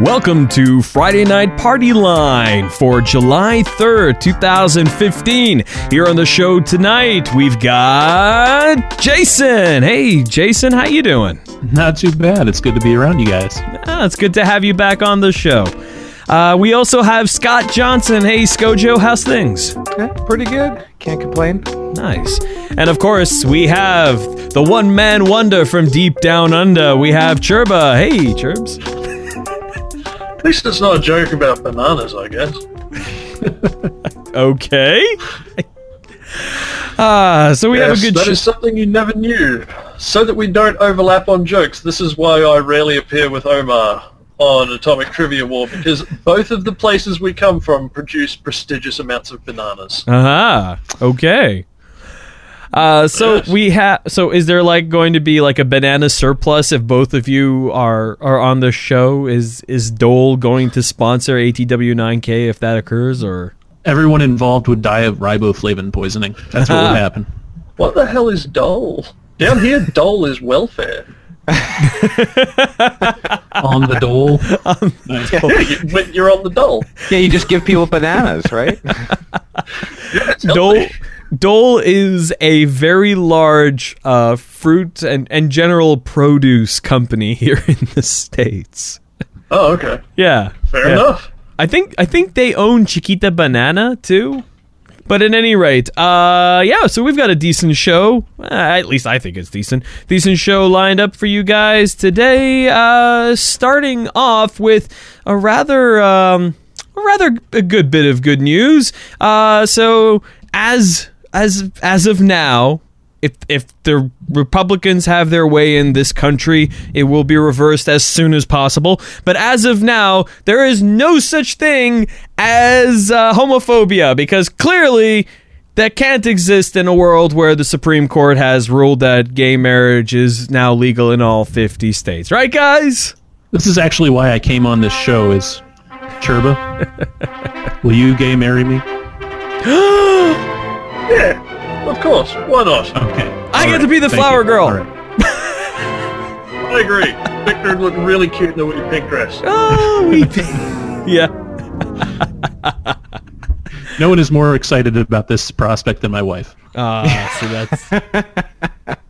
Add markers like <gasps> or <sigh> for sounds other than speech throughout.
Welcome to Friday Night Party Line for July 3rd, 2015. Here on the show tonight, we've got Jason. Hey, Jason, how you doing? Not too bad. It's good to be around you guys. Ah, it's good to have you back on the show. Uh, we also have Scott Johnson. Hey, Skojo, how's things? Yeah, pretty good. Can't complain. Nice. And of course, we have the one man wonder from deep down under. We have Churba. Hey, Churbs. At least it's not a joke about bananas, I guess. <laughs> Okay. Ah, so we have a good that show. is something you never knew. So that we don't overlap on jokes, this is why I rarely appear with Omar on Atomic Trivia War, because both of the places we come from produce prestigious amounts of bananas. Aha. Okay. Uh, so we have. So is there like going to be like a banana surplus if both of you are are on the show? Is is Dole going to sponsor ATW9K if that occurs or? Everyone involved would die of riboflavin poisoning. That's what would happen. What the hell is dole? Down here, dole is welfare. <laughs> On the dole. Nice. Yeah, <laughs> you, when you're on the dole. Yeah, you just give people bananas, right? <laughs> Yeah, Dole healthy. Dole is a very large uh, fruit and, and general produce company <laughs> here in the states. Oh, okay. Yeah, Fair yeah. enough. I think I think they own Chiquita Banana too. But at any rate, uh, yeah. So we've got a decent show. Uh, at least I think it's decent. Decent show lined up for you guys today. Uh, starting off with a rather, um, a rather a good bit of good news. Uh, so as as as of now, if if the Republicans have their way in this country, it will be reversed as soon as possible. But as of now, there is no such thing as uh, homophobia because clearly that can't exist in a world where the Supreme Court has ruled that gay marriage is now legal in all 50 states. Right, guys? This is actually why I came on this show is Churba. <laughs> will you gay marry me? <gasps> <gasps> <gasps> Yeah, of course. Why not? Okay. I All get to be the Thank flower you. girl. All right. I agree. Victor would look really cute in the wee pink dress. <laughs> Oh, we. <laughs> yeah. No one is more excited about this prospect than my wife. Ah, so that's. <laughs>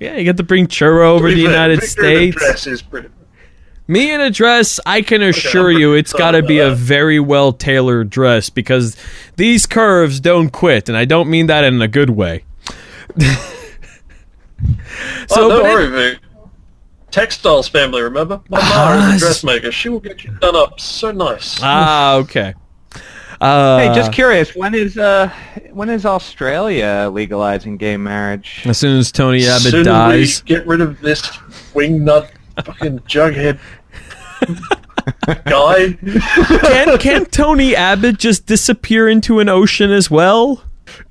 Yeah, you get to bring churro over to the Victor United in a States. dress is pretty. Me in a dress, I can assure I'm you it's got to be about a very well tailored dress because these curves don't quit, and I don't mean that in a good way. <laughs> oh, don't but it- worry, Vic. Textiles family, remember? My Ah, mom is s- a <laughs> dressmaker. She will get you done up so nice. ah, okay. Uh, hey, just curious, when is uh when is Australia legalizing gay marriage? as soon as Tony Abbott Soon dies, we get rid of this wingnut fucking jughead <laughs> guy. can can Tony Abbott just disappear into an ocean as well?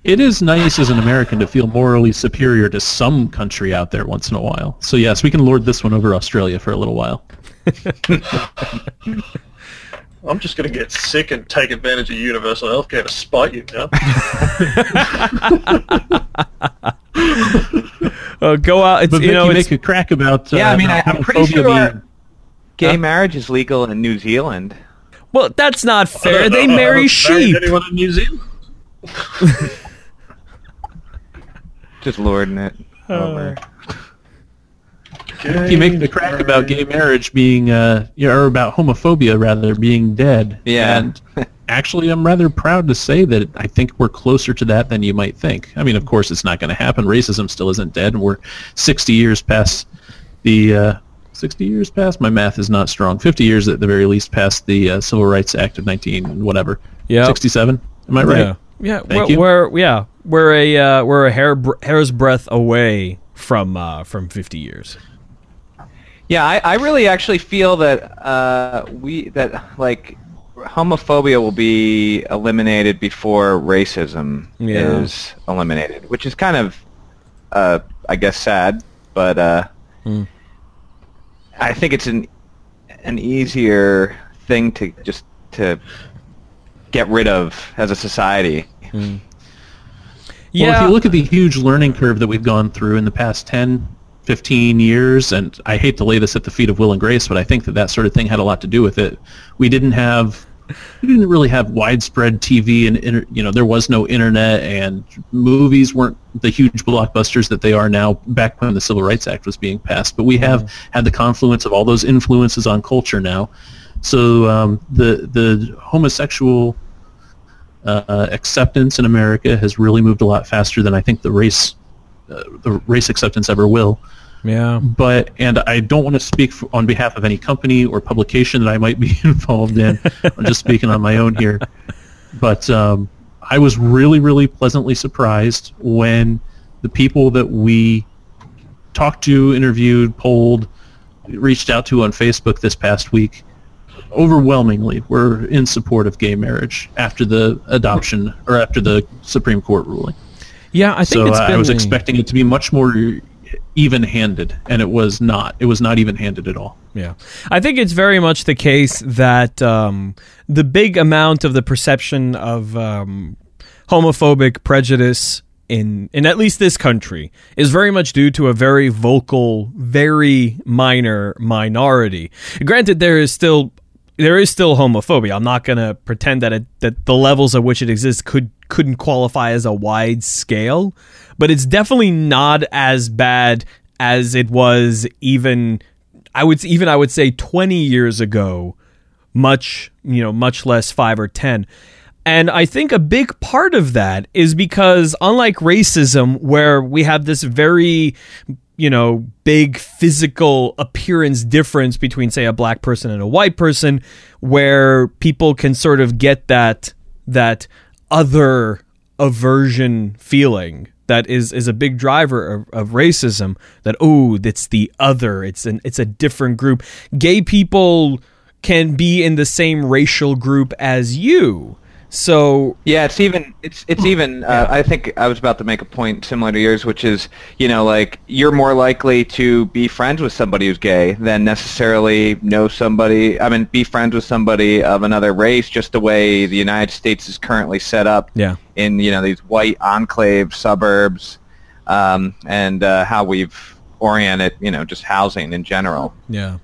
It is nice as an American to feel morally superior to some country out there once in a while. So yes, we can lord this one over Australia for a little while. <laughs> I'm just going to get sick and take advantage of universal healthcare to spite you now. <laughs> Uh, go out. It's But you Vic, know you it's make a crack about uh, Yeah, I mean, I- I'm pretty sure- being- Gay marriage is legal in New Zealand. well, that's not fair. I They haven't marry married sheep. Anyone in New Zealand? <laughs> Just lording it over. you make the crack about gay marriage being, uh, or about homophobia rather being dead. Yeah. And <laughs> actually, I'm rather proud to say that I think we're closer to that than you might think. I mean, of course, it's not going to happen. Racism still isn't dead, and we're 60 years past the. Uh, 60 years past my math is not strong 50 years at the very least past the uh, civil rights act of 19 whatever Yeah. 67 am i right Yeah, yeah. Thank we're, you. we're yeah we're a uh, we're a hair br- hair's breadth away from uh, from fifty years. Yeah, I, I really actually feel that uh, we that like homophobia will be eliminated before racism Yeah. is eliminated, which is kind of, uh, I guess, sad. But uh, I think it's an an easier thing to just to get rid of as a society. Yeah, Well, if you look at the huge learning curve that we've gone through in the past 10, 15 years, and I hate to lay this at the feet of Will and Grace, but I think that that sort of thing had a lot to do with it. We didn't have we didn't really have widespread TV and inter, you know there was no internet and movies weren't the huge blockbusters that they are now back when the Civil Rights Act was being passed but we have had the confluence of all those influences on culture now. So um, the the homosexual uh, acceptance in America has really moved a lot faster than I think the race uh, the race acceptance ever will Yeah. but and I don't want to speak for, on behalf of any company or publication that I might be <laughs> involved in. I'm just speaking on my own here. But um, I was really, really pleasantly surprised when the people that we talked to, interviewed, polled, reached out to on Facebook this past week, overwhelmingly were in support of gay marriage after the adoption or after the Supreme Court ruling. Yeah, I think So I was expecting it to be much more even-handed, and it was not. It was not even-handed at all. Yeah. I think it's very much the case that um, the big amount of the perception of um, homophobic prejudice in in at least this country is very much due to a very vocal, very minor minority. Granted, there is still there is still homophobia. I'm not going to pretend that it, that the levels at which it exists could couldn't qualify as a wide scale, but it's definitely not as bad as it was even I would even I would say 20 years ago, much, you know, much less 5 or 10. And I think a big part of that is because unlike racism where we have this very you know, big physical appearance difference between, say, a black person and a white person, where people can sort of get that that other aversion feeling that is is a big driver of, of racism. That oh, it's the other. It's an it's a different group. Gay people can be in the same racial group as you. So Yeah, it's even it's it's even. Uh, I think I was about to make a point similar to yours, which is you know like you're more likely to be friends with somebody who's gay than necessarily know somebody. I mean, be friends with somebody of another race. Just the way the United States is currently set up. Yeah. In you know these white enclave suburbs, um, and uh, how we've oriented you know just housing in general. yeah.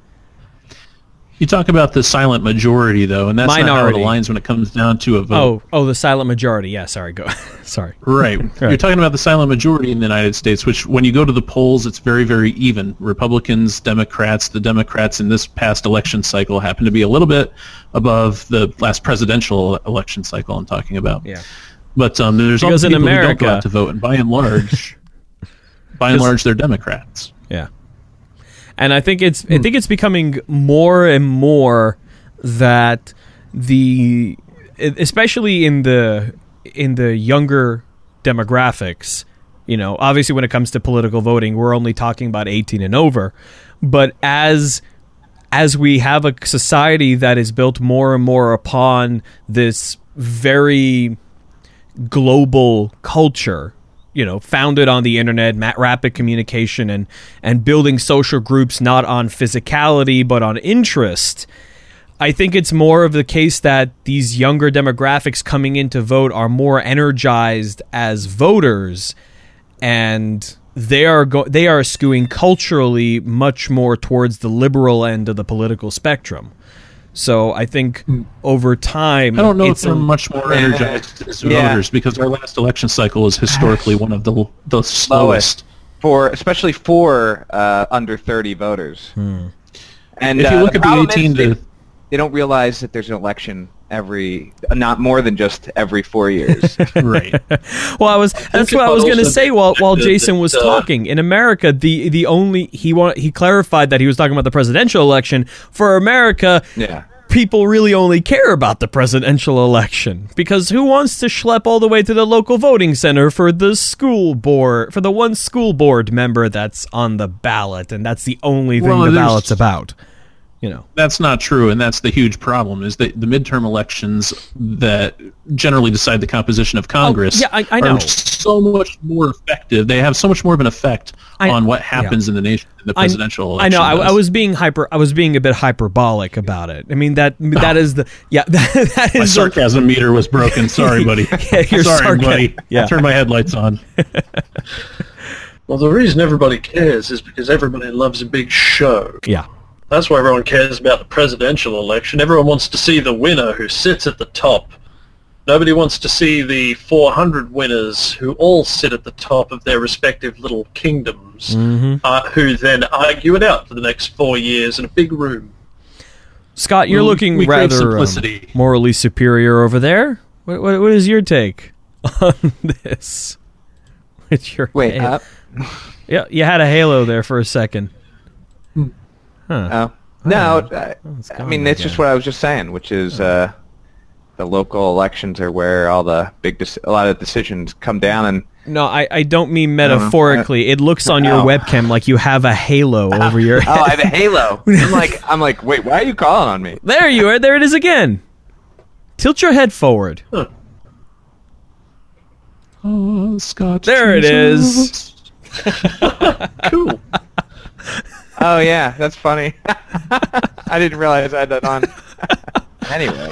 You talk about the silent majority, though, and that's not how it aligns when it comes down to a vote. Oh, oh, the silent majority. Yeah, sorry. Go. <laughs> sorry. <laughs> Right. You're talking about the silent majority in the United States, which when you go to the polls, it's very, very even. Republicans, Democrats, the Democrats in this past election cycle happen to be a little bit above the last presidential election cycle I'm talking about. Yeah. But um, there's Because also in people who don't go out to vote, and by and large, <laughs> by and large, they're Democrats. Yeah. And I think it's I hmm. think it's becoming more and more that the especially in the in the younger demographics, you know, obviously when it comes to political voting, we're only talking about 18 and over, but as as we have a society that is built more and more upon this very global culture you know founded on the internet rapid communication and and building social groups not on physicality but on interest. I think it's more of the case that these younger demographics coming in to vote are more energized as voters and they are go- they are skewing culturally much more towards the liberal end of the political spectrum so i think over time I don't know if it's a- they're much more energized as Yeah. voters because our last election cycle is historically one of the the slowest. for especially for uh, under 30 voters. And If you uh, look the at the problem is 18 to- they, they don't realize that there's an election every, not more than just every four years. <laughs> right. Well, I was that's what I was going to say while while that- Jason was that, talking. In America, the the only he want he clarified that he was talking about the presidential election. For America, yeah. people really only care about the presidential election because who wants to schlep all the way to the local voting center for the school board for the one school board member that's on the ballot and that's the only thing Well, the ballot's about. You know. That's not true, and that's the huge problem. Is that the midterm elections that generally decide the composition of oh, Congress yeah, I- I know. are so much more effective. They have so much more of an effect I- on what happens in the nation in the I- presidential I election. know. I, I was being hyper. I was being a bit hyperbolic about it. I mean that that is the yeah <laughs> that, that My is the- sarcasm meter was broken. Sorry, <laughs> buddy. Yeah, your Sorry, sarca- buddy. yeah. Turn my headlights on. <laughs> Well, the reason everybody cares is because everybody loves a big show. Yeah. That's why everyone cares about the presidential election. Everyone wants to see the winner who sits at the top. Nobody wants to see the 400 winners who all sit at the top of their respective little kingdoms, uh, who then argue it out for the next four years in a big room. Scott, you're We- looking we rather um, morally superior over there. What, what, what is your take on <laughs> this? With your Wait, uh, <laughs> yeah, you had a halo there for a second. Huh. oh. No, uh, it's I gone mean, it's just what I was just saying, which is uh, the local elections are where all the big, dec- a lot of decisions come down, and No, I, I don't mean know. metaphorically. It looks on your Oh. webcam like you have a halo <laughs> over your head. oh. I have a halo. <laughs> I'm like, I'm like, wait, why are you calling on me? There you are. There it is again. Tilt your head forward. Oh, Scotch. There it Jesus. <laughs> Cool. Oh yeah, that's funny. <laughs> I didn't realize I had that on. <laughs> anyway,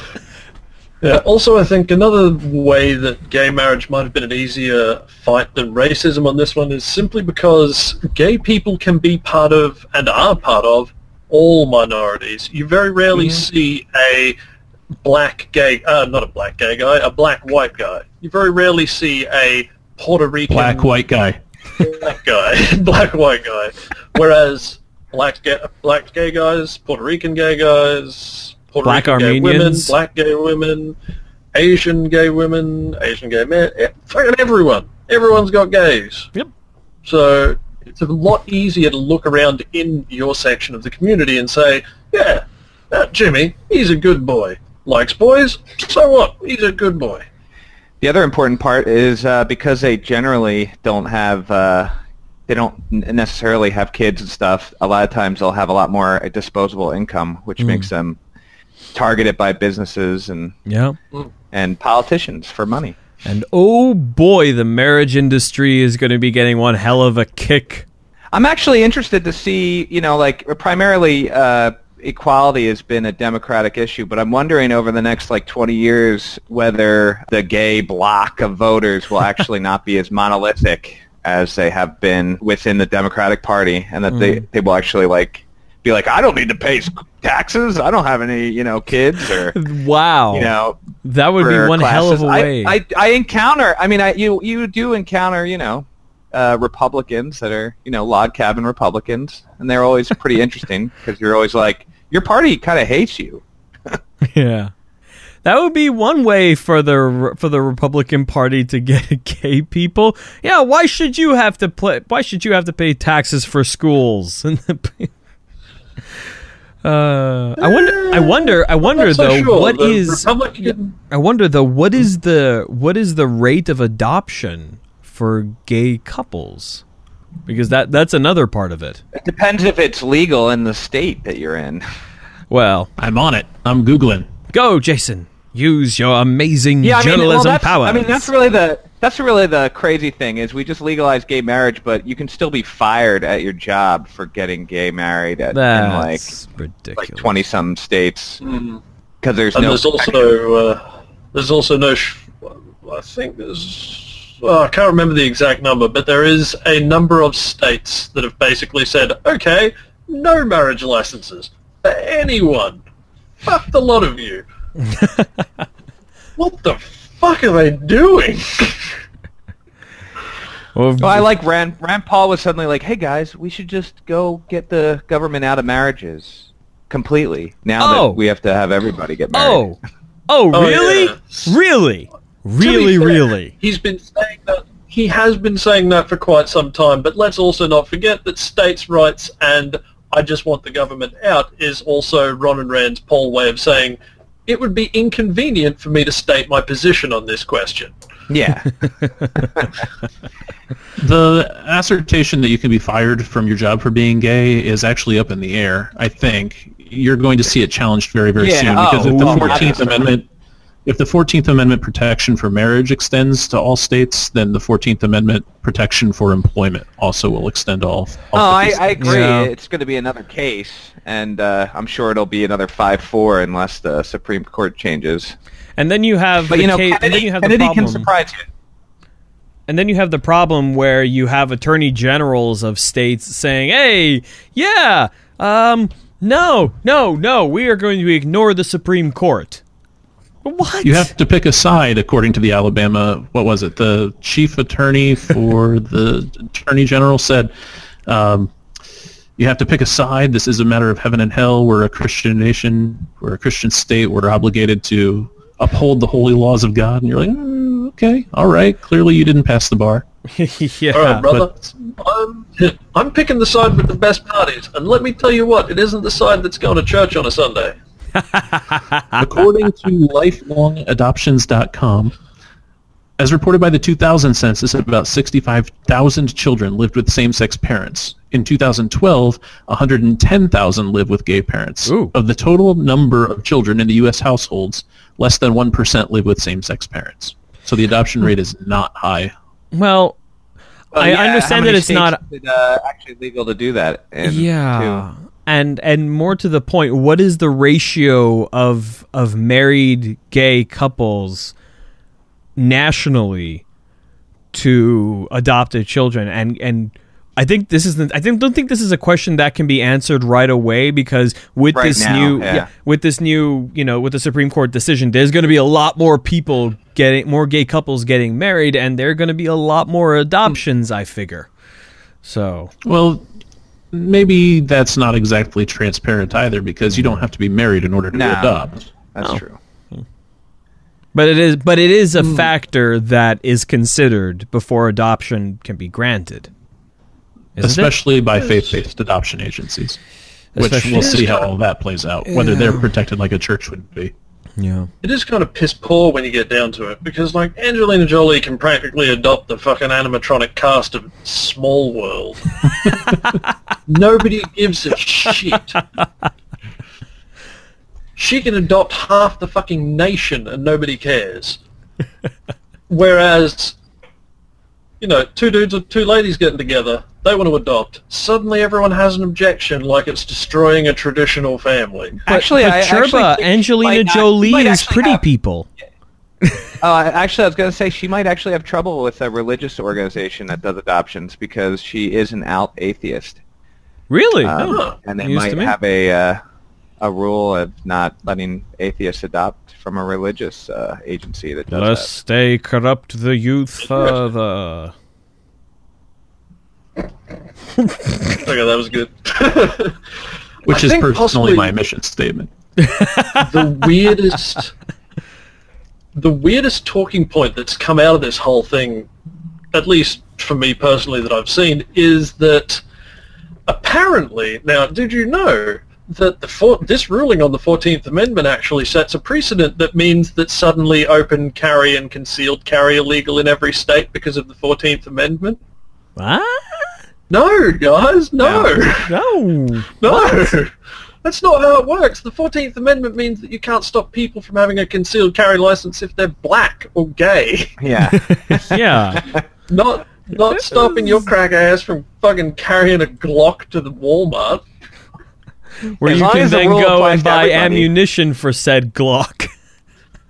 Yeah. Also, I think another way that gay marriage might have been an easier fight than racism on this one is simply because gay people can be part of and are part of all minorities. You very rarely see a black gay, uh, not a black gay guy, a black white guy. You very rarely see a Puerto Rican Black white guy. <laughs> black guy, black white guy. Whereas black gay, black gay guys, Puerto Rican gay guys, Puerto Black Rican gay women, black gay women, Asian gay women, Asian gay men, eh, fucking everyone. Everyone's got gays. Yep. So it's a lot easier to look around in your section of the community and say, yeah, that Jimmy, he's a good boy. Likes boys, so what? He's a good boy. the other important part is uh, because they generally don't have, uh, they don't necessarily have kids and stuff. A lot of times they'll have a lot more disposable income, which makes them targeted by businesses and Yeah. and politicians for money. And oh boy, the marriage industry is going to be getting one hell of a kick. I'm actually interested to see, you know, like primarily uh, equality has been a democratic issue, but I'm wondering over the next like 20 years whether the gay block of voters will <laughs> actually not be as monolithic as they have been within the Democratic Party, and that they they will actually like be like, I don't need to pay taxes, I don't have any, you know, kids or. <laughs> Wow. You know, that would be one hell of a a I- way. I, I, encounter. I mean, I you you do encounter, you know, uh, Republicans that are you know log cabin Republicans, and they're always pretty <laughs> interesting because you're always like your party kind of hates you. <laughs> yeah. That would be one way for the for the Republican Party to get <laughs> gay people. Yeah, why should you have to play? Why should you have to pay taxes for schools? <laughs> uh, I wonder. I wonder. I wonder so though. sure. What The is? Republican? I wonder though. What is the what is the rate of adoption for gay couples? Because that that's another part of it. It depends if it's legal in the state that you're in. Well, I'm on it. I'm googling. go, Jason. Use your amazing Yeah, I mean, journalism well, that's, powers. I mean, that's really the that's really the crazy thing is we just legalized gay marriage, but you can still be fired at your job for getting gay married at, in like That's ridiculous. like twenty some states Mm. because there's And no there's protection. also uh, there's also no. Sh- I think there's. Well, I can't remember the exact number, but there is a number of states that have basically said, okay, no marriage licenses for anyone. Fuck the lot of you. What the fuck are they doing? Well, Well, I like Rand. Rand Paul was suddenly like, "Hey guys, we should just go get the government out of marriages completely. Now Oh. that we have to have everybody get married." oh, oh, Oh, really, yeah. really, really, fair, really. He's been saying that. He has been saying that for quite some time, but let's also not forget that states' rights and I just want the government out is also Ron and Rand's Paul way of saying it would be inconvenient for me to state my position on this question. Yeah, <laughs> The assertion that you can be fired from your job for being gay is actually up in the air. I think you're going to see it challenged very, very Yeah, soon because oh, if the Fourteenth obviously. Amendment, if the Fourteenth Amendment protection for marriage extends to all states, then the Fourteenth Amendment protection for employment also will extend to all. all oh, I, I agree. Yeah. It's going to be another case, and uh, I'm sure it'll be another five-four unless the Supreme Court changes. And then you have But the you know, case, and then Kennedy, you have Kennedy the can problem. surprise you. and then you have the problem where you have attorney generals of states saying, "Hey, yeah, um, no, no, no, we are going to ignore the Supreme Court." What? You have to pick a side, according to the Alabama. What was it? The chief attorney for <laughs> the attorney general said, um, "You have to pick a side. This is a matter of heaven and hell. We're a Christian nation. We're a Christian state. We're obligated to uphold the holy laws of God." And you're like, "Mm, "Okay, all right. Clearly, you didn't pass the bar." <laughs> yeah. All right, brother. but- I'm, I'm picking the side with the best parties, and let me tell you what, it isn't the side that's going to church on a Sunday. <laughs> According to lifelongadoptions.com, as reported by the 2000 census, about 65,000 children lived with same-sex parents. In 2012, 110,000 live with gay parents. Ooh. Of the total number of children in the U.S. households, less than 1% live with same-sex parents. So the adoption rate is not high. Well, Well, I yeah, understand that it's not- is it, uh, actually legal to do that. in, yeah. too? And and more to the point, what is the ratio of of married gay couples nationally to adopted children? And and I think this is the, I think don't think this is a question that can be answered right away because with Right this now, new yeah. with this new you know with the Supreme Court decision, there's going to be a lot more people getting more gay couples getting married, and there are going to be a lot more adoptions. I figure. So Well, maybe that's not exactly transparent either because you don't have to be married in order to No. adopt. That's Oh. true. But it is, but it is a hmm. factor that is considered before adoption can be granted. Isn't it? especially by faith-based adoption agencies. Which we'll see how all that plays out, whether they're protected like a church would be. Yeah. It is kind of piss poor when you get down to it, because like Angelina Jolie can practically adopt the fucking animatronic cast of Small World. <laughs> Nobody gives a shit. She can adopt half the fucking nation and nobody cares. <laughs> Whereas, you know, two dudes or two ladies getting together, they want to adopt. Suddenly everyone has an objection like it's destroying a traditional family. Actually, but I actually Churba, think she Angelina might not- Jolie is pretty have- people. Oh, <laughs> I- actually, I was going to say she might actually have trouble with a religious organization that does adoptions because she is an out atheist, Really? um, Oh. and they might have a uh, a rule of not letting atheists adopt from a religious uh, agency that does Lest they corrupt the youth <laughs> further. Okay, that was good. <laughs> Which I is personally my mission statement. <laughs> the weirdest the weirdest talking point that's come out of this whole thing at least for me personally that I've seen is that apparently now did you know that the four, this ruling on the 14th amendment actually sets a precedent that means that suddenly open carry and concealed carry are legal in every state because of the 14th amendment What? no guys no No. <laughs> no, that's not how it works. The Fourteenth Amendment means that you can't stop people from having a concealed carry license if they're black or gay. Yeah. <laughs> Yeah. Not not stopping your crack ass from fucking carrying a Glock to the Walmart. Where As you can as the then go and buy ammunition for said Glock.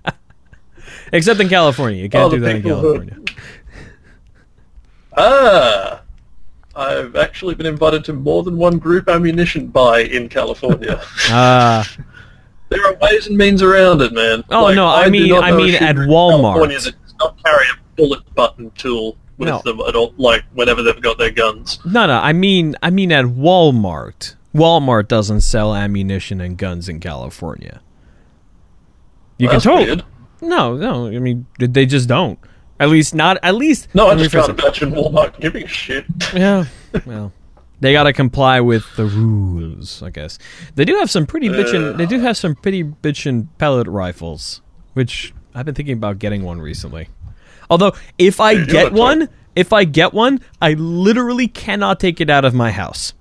<laughs> Except in California. You can't do that in people who- California. Ah, I've actually been invited to more than one group ammunition buy in California. <laughs> <laughs> Ah. there are ways and means around it, man. Oh, no, I do mean- I mean at shooter in Walmart. California that does not carry a bullet button tool with No. them at all, like whenever they've got their guns. No, no. I mean, I mean at Walmart. Walmart doesn't sell ammunition and guns in California. You That's can totally. No, no. I mean, they just don't. At least not. At least. No, I just can't imagine Walmart giving a shit. <laughs> Yeah. Well, they got to comply with the rules, I guess. They do have some pretty bitchin'. They do have some pretty bitchin' pellet rifles, which I've been thinking about getting one recently. Although, if I get one, if I get one, I literally cannot take it out of my house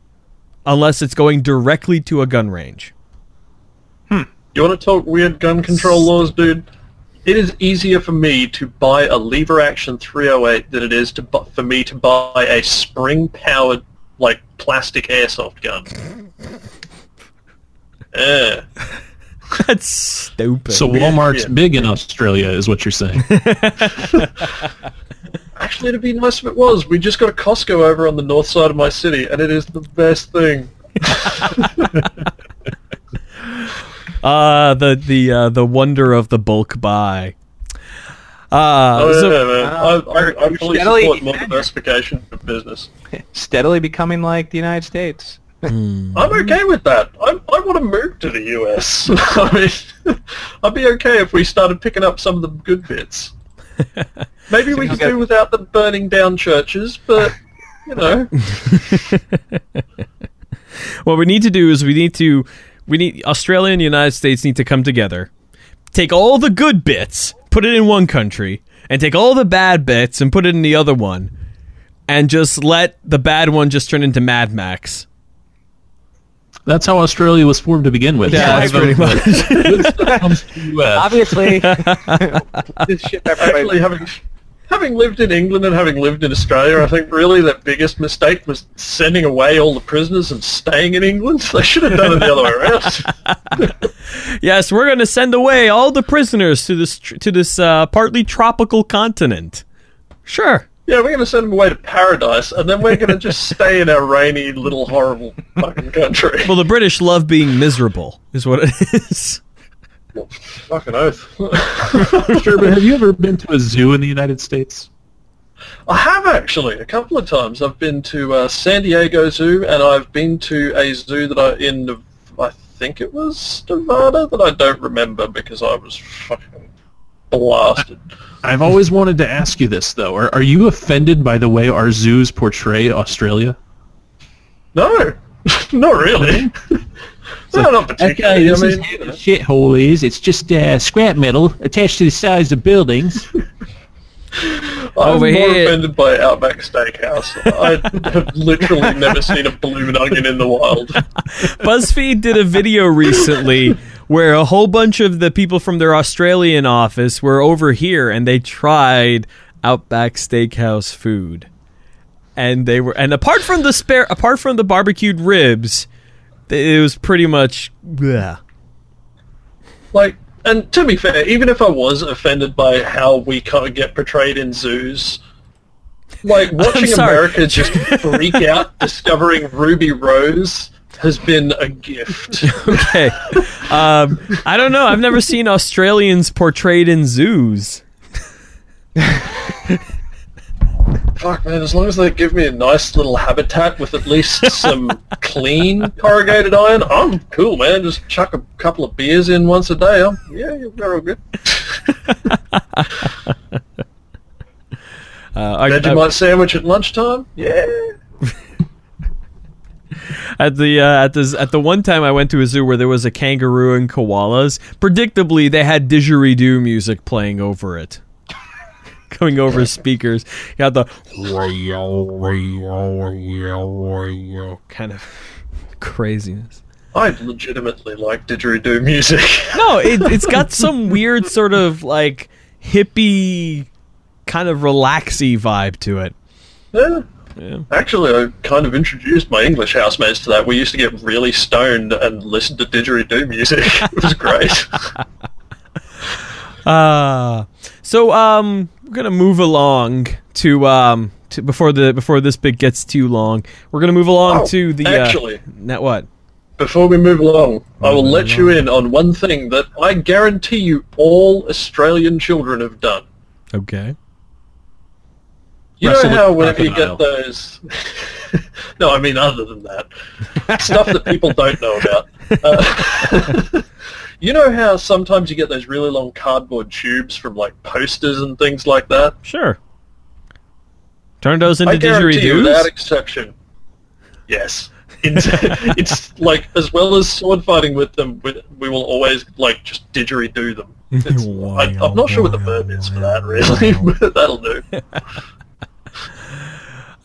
unless it's going directly to a gun range. Hmm. You want to talk weird gun control laws, dude? It is easier for me to buy a lever action 308 than it is to bu- for me to buy a spring powered like plastic airsoft gun. Yeah. <laughs> That's stupid. So Walmart's Yeah. big in Australia, is what you're saying. <laughs> I Actually, it'd be nice if it was. We just got a Costco over on the north side of my city, and it is the best thing. <laughs> Uh the the uh, the wonder of the bulk buy. Uh, Oh, so- yeah, man. Uh, I, I, I fully steadily- support more diversification of business. <laughs> Steadily becoming like the United States. hmm. I'm okay with that. I, I want to move to the US. <laughs> I mean, I'd be okay if we started picking up some of the good bits. <laughs> Maybe we could do without the burning down churches, but, <laughs> you know. <laughs> what we need to do is we need to we need Australia and the United States need to come together, take all the good bits, put it in one country, and take all the bad bits and put it in the other one, and just let the bad one just turn into Mad Max. That's how Australia was formed to begin with. Yeah, So pretty much. comes to the US. Obviously, <laughs> this shit Actually, having having lived in England and having lived in Australia, I think really the biggest mistake was sending away all the prisoners and staying in England. <laughs> They should have done it the other way around. <laughs> yes, we're going to send away all the prisoners to this to this uh, partly tropical continent. Sure. Yeah, we're going to send them away to paradise, and then we're going to just stay in our rainy little horrible fucking country. Well, the British love being miserable, is what it is. fucking oath. <laughs> sure, but have you ever been to a zoo in the United States? I have actually a couple of times. I've been to uh, San Diego Zoo, and I've been to a zoo that I in I think it was Nevada that I don't remember because I was fucking blasted. I've always wanted to ask you this though. Are, are you offended by the way our zoos portray Australia? No, <laughs> not really. no, <laughs> not particularly. I mean, you know. shithole is. It's just uh, scrap metal attached to the sides of buildings. <laughs> I'm Over more here- offended by Outback Steakhouse. I have literally never seen a bloomin' onion in the wild. BuzzFeed did a video recently where a whole bunch of the people from their Australian office were over here and they tried Outback Steakhouse food. And they were and apart from the spare apart from the barbecued ribs, it was pretty much bleh. Like, and to be fair, even if I was offended by how we kind of get portrayed in zoos, like <laughs> watching. America just freak out discovering Ruby Rose has been a gift. <laughs> Okay. Um, I don't know. I've never seen Australians portrayed in zoos. Fuck man, as long as they give me a nice little habitat with at least some <laughs> clean corrugated iron, I'm cool, man. Just chuck a couple of beers in once a day. I'm, yeah, you're very good. <laughs> Uh, I- I- Vegemite sandwich at lunchtime? Yeah. At the uh, at the at the one time I went to a zoo where there was a kangaroo and koalas. Predictably, they had didgeridoo music playing over it, <laughs> coming over speakers. You had the <laughs> kind of craziness. I legitimately like didgeridoo music. <laughs> No, it, it's got some weird sort of like hippie, kind of relaxy vibe to it. yeah. Yeah. Actually, I kind of introduced my English housemates to that. We used to get really stoned and listen to didgeridoo music. <laughs> it was great. <laughs> Uh so um we're gonna move along to um to before the before this bit gets too long. We're gonna move along Oh, to the actually. uh, net what? Before we move along, I will let you in on one thing that I guarantee you all Australian children have done. Okay. You know how whenever you get those... <laughs> no, I mean other than that. <laughs> Stuff that people don't know about. Uh, <laughs> you know how sometimes you get those really long cardboard tubes from like posters and things like that? Sure. Turn those into I guarantee you, without exception, yes. It's, like as well as sword fighting with them, we, we will always like just didgeridoo them. It's, I, I'm not sure what the verb is for that really, but that'll do.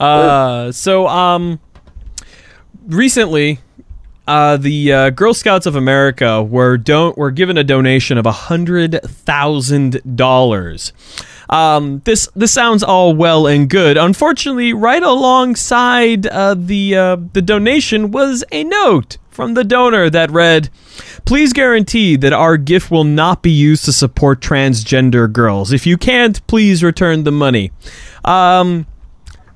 Uh, so um, recently, uh, the uh, Girl Scouts of America were don't were given a donation of hundred thousand dollars. Um, this this sounds all well and good. Unfortunately, right alongside uh, the uh, the donation was a note from the donor that read, Please guarantee that our gift will not be used to support transgender girls. If you can't, please return the money. Um,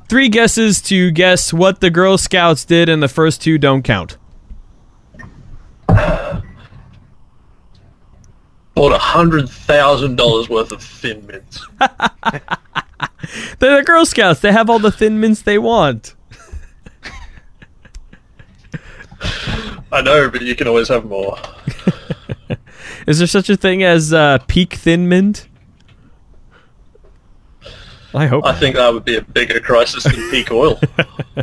three guesses to guess what the Girl Scouts did, and the first two don't count. Bought a hundred thousand dollars worth of Thin Mints. <laughs> They're the Girl Scouts. They have all the thin mints they want. I know, but you can always have more. <laughs> Is there such a thing as uh, peak thin mint? I hope. I think that would be a bigger crisis than peak oil. <laughs>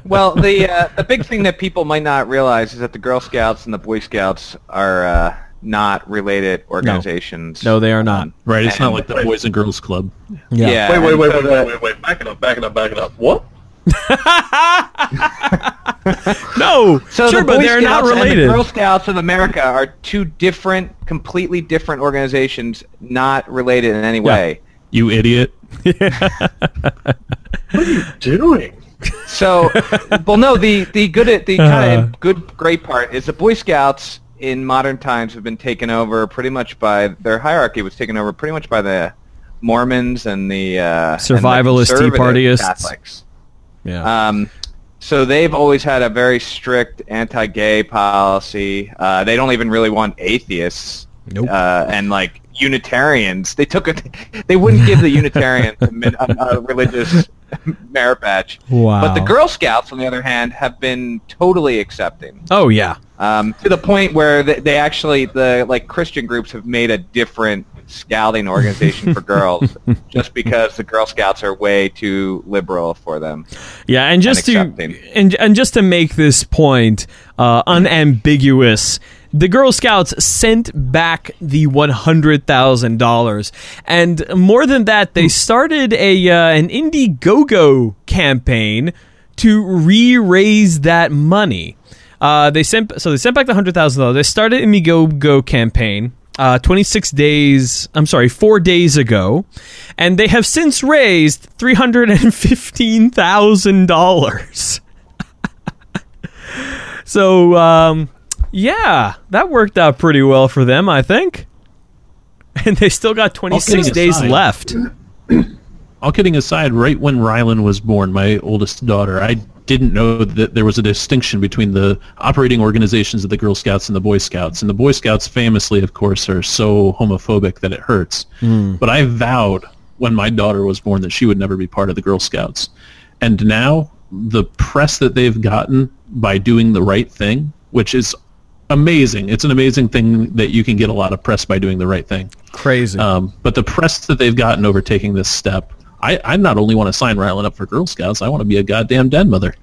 Well, the uh, the big thing that people might not realize is that the Girl Scouts and the Boy Scouts are uh, not related organizations. No, they are not. Right, it's not like the Boys and Girls Club. Yeah. Wait, wait, wait, wait, wait, wait, wait. Back it up, back it up, back it up. What? <laughs> No, So sure, the but Boy they're not Scouts and related. the Girl Scouts of America are two different, completely different organizations, not related in any way. You idiot. <laughs> Doing? So, well, no, the the good the Uh. kind of good great part is the Boy Scouts in modern times have been taken over pretty much by their hierarchy was taken over pretty much by the Mormons and the uh, and the Survivalist Tea conservative Partyists. Catholics. yeah. Um, so they've always had a very strict anti-gay policy. Uh, they don't even really want atheists. Nope. Uh, and like Unitarians, they took it. <laughs> They wouldn't give the Unitarians <laughs> a, min- a, a religious merit badge. wow. But the Girl Scouts, on the other hand, have been totally accepting. Oh yeah. Um, to the point where they, they actually, the like Christian groups have made a different scouting organization for girls, <laughs> just because the Girl Scouts are way too liberal for them. Yeah, and just to and, and just to make this point uh, unambiguous, the Girl Scouts sent back the one hundred thousand dollars, and more than that, they started a uh, an Indiegogo campaign to re-raise that money. Uh, they sent so they sent back the hundred thousand dollars. They started an Indiegogo campaign. Uh, 26 days, I'm sorry, four days ago, and they have since raised $315,000. <laughs> so, um, yeah, that worked out pretty well for them, I think. <laughs> And they still got 26 kidding days aside. left. <clears throat> All kidding aside, right when Rylan was born, my oldest daughter, I didn't know that there was a distinction between the operating organizations of the Girl Scouts and the Boy Scouts. And the Boy Scouts famously, of course, are so homophobic that it hurts. Hmm. But I vowed when my daughter was born that she would never be part of the Girl Scouts. And now the press that they've gotten by doing the right thing, which is amazing. It's an amazing thing that you can get a lot of press by doing the right thing. Crazy. Um, but the press that they've gotten over taking this step, I, I not only want to sign Rylan up for Girl Scouts, I want to be a goddamn den mother.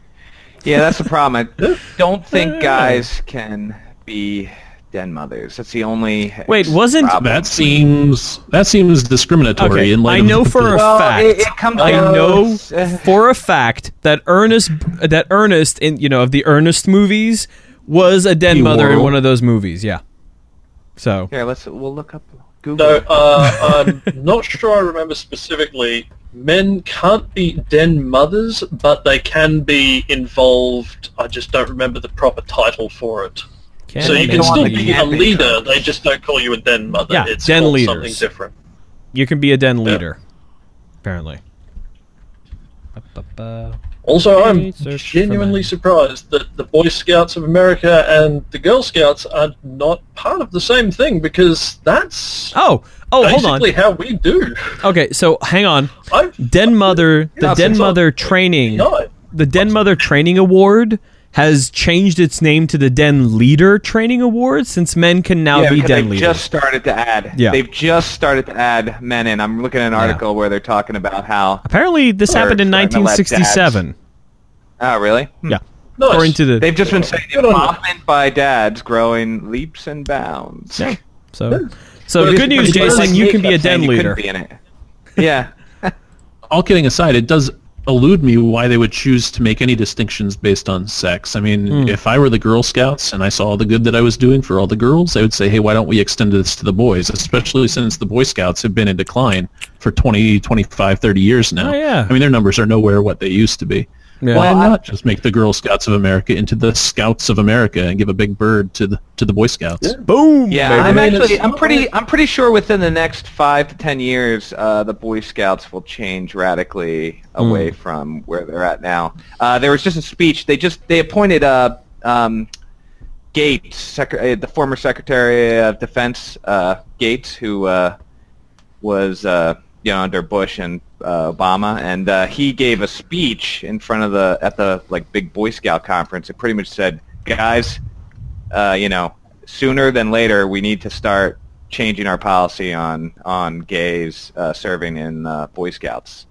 Yeah, that's the problem. I don't think guys can be den mothers. That's the only Wait, wasn't- problem. That seems that seems discriminatory. Okay, in light I of know the- for a Well, fact. it- it comes I know for a fact that Ernest, that Ernest in you know of the Ernest movies was a den He mother in one of those movies. Yeah. So yeah, let's we'll look up Google. No, uh, I'm not sure I remember specifically. Men can't be den mothers, but they can be involved. I just don't remember the proper title for it. Can so you can still be- be a leader. They just don't call you a den mother. Yeah, it's den called leaders. something different. you can be a den leader, apparently. Also, I'm genuinely surprised that the Boy Scouts of America and the Girl Scouts are not part of the same thing because that's Oh, oh, hold on. how we do. Okay, so hang on. I've Den mother, the Yeah, den mother I'm- training, the den mother training award has changed its name to the den leader training award since men can now yeah, be because den they've leaders. just started to add. Yeah. They've just started to add men in. I'm looking at an article where they're talking about how. Apparently, this happened in starting to let 1967. Oh, really? Hmm. Yeah, Nice. according to the They've just been saying Good involvement by dads growing leaps and bounds. Yeah. So, so But good news, Jason. You can be a kept saying den you leader. be in it. Yeah. <laughs> all kidding aside, it does elude me why they would choose to make any distinctions based on sex. I mean, Hmm. if I were the Girl Scouts and I saw the good that I was doing for all the girls, I would say, hey, why don't we extend this to the boys, especially since the Boy Scouts have been in decline for 20, 25, 30 years now. Oh, yeah. I mean, their numbers are nowhere what they used to be. Yeah. Why Well, I- not just make the Girl Scouts of America into the Scouts of America and give a big bird to the to the Boy Scouts? Boom. Yeah, baby. I'm actually I'm pretty I'm pretty sure within the next five to ten years, uh, the Boy Scouts will change radically away from where they're at now. Uh, there was just a speech. They just they appointed uh, um, Gates, sec- uh, the former Secretary of Defense uh, Gates, who uh, was uh, you know under Bush and uh, Obama, and uh, he gave a speech in front of the at the like big Boy Scout conference. It pretty much said, guys, uh, you know, sooner than later, we need to start changing our policy on on gays uh, serving in uh, Boy Scouts.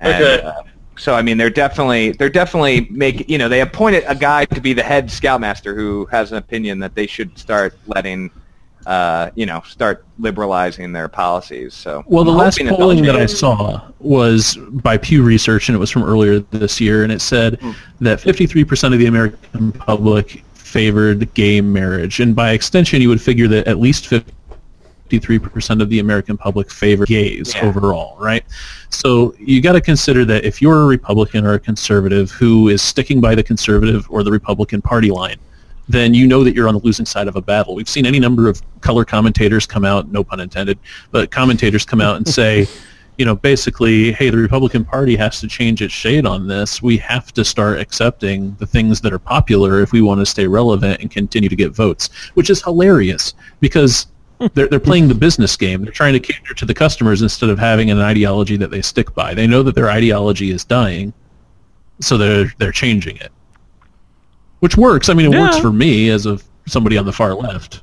And, Okay. uh, so I mean, they're definitely they're definitely make you know they appointed a guy to be the head scoutmaster who has an opinion that they should start letting. Uh, you know, start liberalizing their policies. So, Well, the I'm last polling that I saw was by Pew Research, and it was from earlier this year, and it said that 53% of the American public favored gay marriage, and by extension, you would figure that at least 53% of the American public favor gays Yeah. overall, right? So you got to consider that if you're a Republican or a conservative who is sticking by the conservative or the Republican party line, then you know that you're on the losing side of a battle. We've seen any number of color commentators come out, no pun intended, but commentators come out and <laughs> say, you know, basically, hey, the Republican Party has to change its shade on this. We have to start accepting the things that are popular if we want to stay relevant and continue to get votes, which is hilarious because <laughs> they're, they're playing the business game. They're trying to cater to the customers instead of having an ideology that they stick by. They know that their ideology is dying, so they're they're changing it, which works. I mean, it works for me as of somebody on the far left.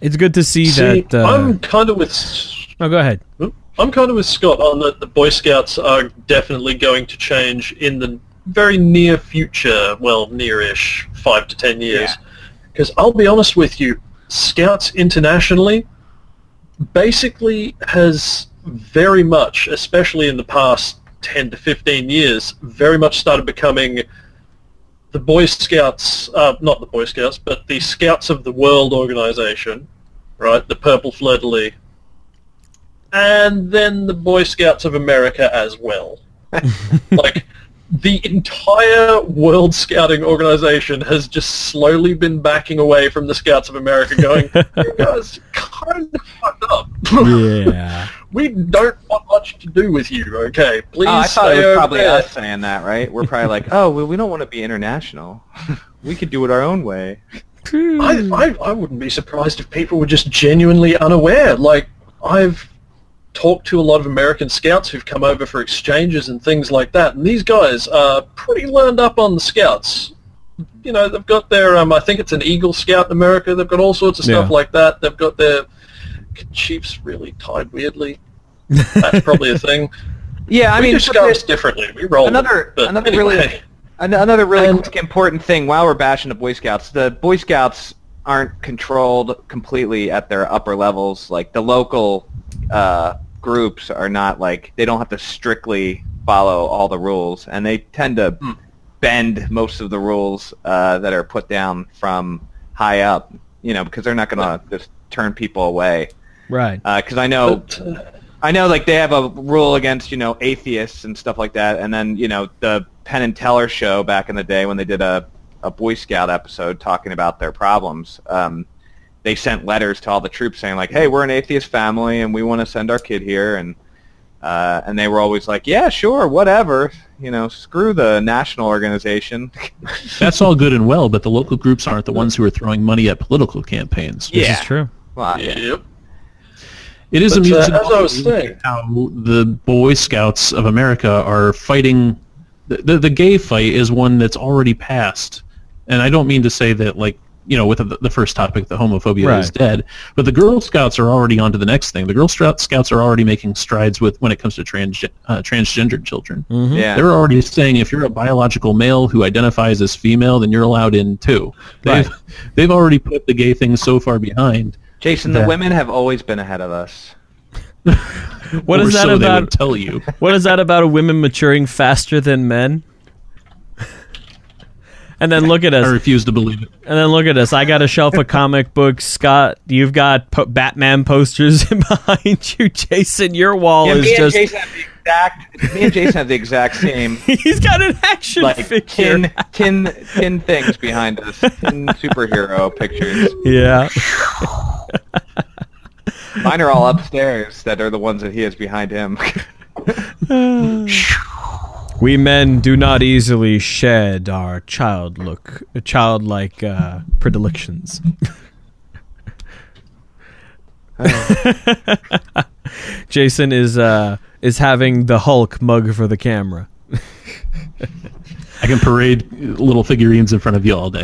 It's good to see, See, that. Uh, I'm kind of with oh, go ahead. I'm kind of with Scott on that the Boy Scouts are definitely going to change in the very near future, well, near-ish, five to ten years. Yeah. Because I'll be honest with you, Scouts internationally basically has very much, especially in the past 10 to 15 years, very much started becoming the Boy Scouts, uh, not the Boy Scouts, but the Scouts of the World organization, right, the Purple Fleur-de-Lis, and then the Boy Scouts of America as well. <laughs> like, the entire World Scouting organization has just slowly been backing away from the Scouts of America, going, "You guys kind of fucked up. Yeah. <laughs> we don't want much to do with you. Okay, please Oh, I thought it was probably there." us saying that, right? We're probably like, oh, well, we don't want to be international. <laughs> we could do it our own way. I, I, I wouldn't be surprised if people were just genuinely unaware. Like, I've talked to a lot of American scouts who've come over for exchanges and things like that, and these guys are pretty learned up on the scouts. You know, they've got their, um, I think it's an Eagle Scout in America. They've got all sorts of stuff Yeah. like that. They've got their chiefs really tied weirdly. That's probably a <laughs> thing. Yeah, I we mean, do but scouts differently. We roll another but another anyway. really another really And- quick important thing while we're bashing the Boy Scouts, the Boy Scouts aren't controlled completely at their upper levels. Like the local uh, groups are not like they don't have to strictly follow all the rules, and they tend to Hmm. Bend most of the rules uh, that are put down from high up. You know, because they're not going to just turn people away. Right. Because I know But, uh, I know, like they have a rule against you know atheists and stuff like that, and then you know the Penn and Teller show back in the day when they did a a Boy Scout episode talking about their problems. Um, they sent letters to all the troops saying like, "Hey, we're an atheist family, and we want to send our kid here," and uh, and they were always like, "Yeah, sure, whatever." You know, screw the national organization. <laughs> That's all good and well, but the local groups aren't the ones who are throwing money at political campaigns. This Yeah. is true. well, yep. It is But, uh, amusing as I was saying- how the Boy Scouts of America are fighting. The, the, the gay fight is one that's already passed, and I don't mean to say that like you know with the, the first topic, the homophobia is dead, but the Girl Scouts are already on to the next thing. The Girl Scouts are already making strides with when it comes to trans uh, transgendered children. yeah. They're already saying if you're a biological male who identifies as female, then you're allowed in too. They've Right. <laughs> they've already put the gay thing so far behind. Jason, the that- women have always been ahead of us. <laughs> What or is that so they would about? tell you. <laughs> What is that about A women maturing faster than men? And then look at us. I refuse to believe it. And then look at us. I got a shelf of comic books. Scott, you've got po- Batman posters <laughs> behind you. Jason, your wall Yeah, is me and Jason have the exact. Me and Jason have the exact same <laughs> He's got an action like figure. tin tin tin things behind us. Tin superhero pictures. Yeah. Mine are all upstairs. That are the ones that he has behind him. <laughs> We men do not easily shed our child look, childlike uh, predilections. <laughs> Jason is uh, is having the Hulk mug for the camera. I can parade little figurines in front of you all day.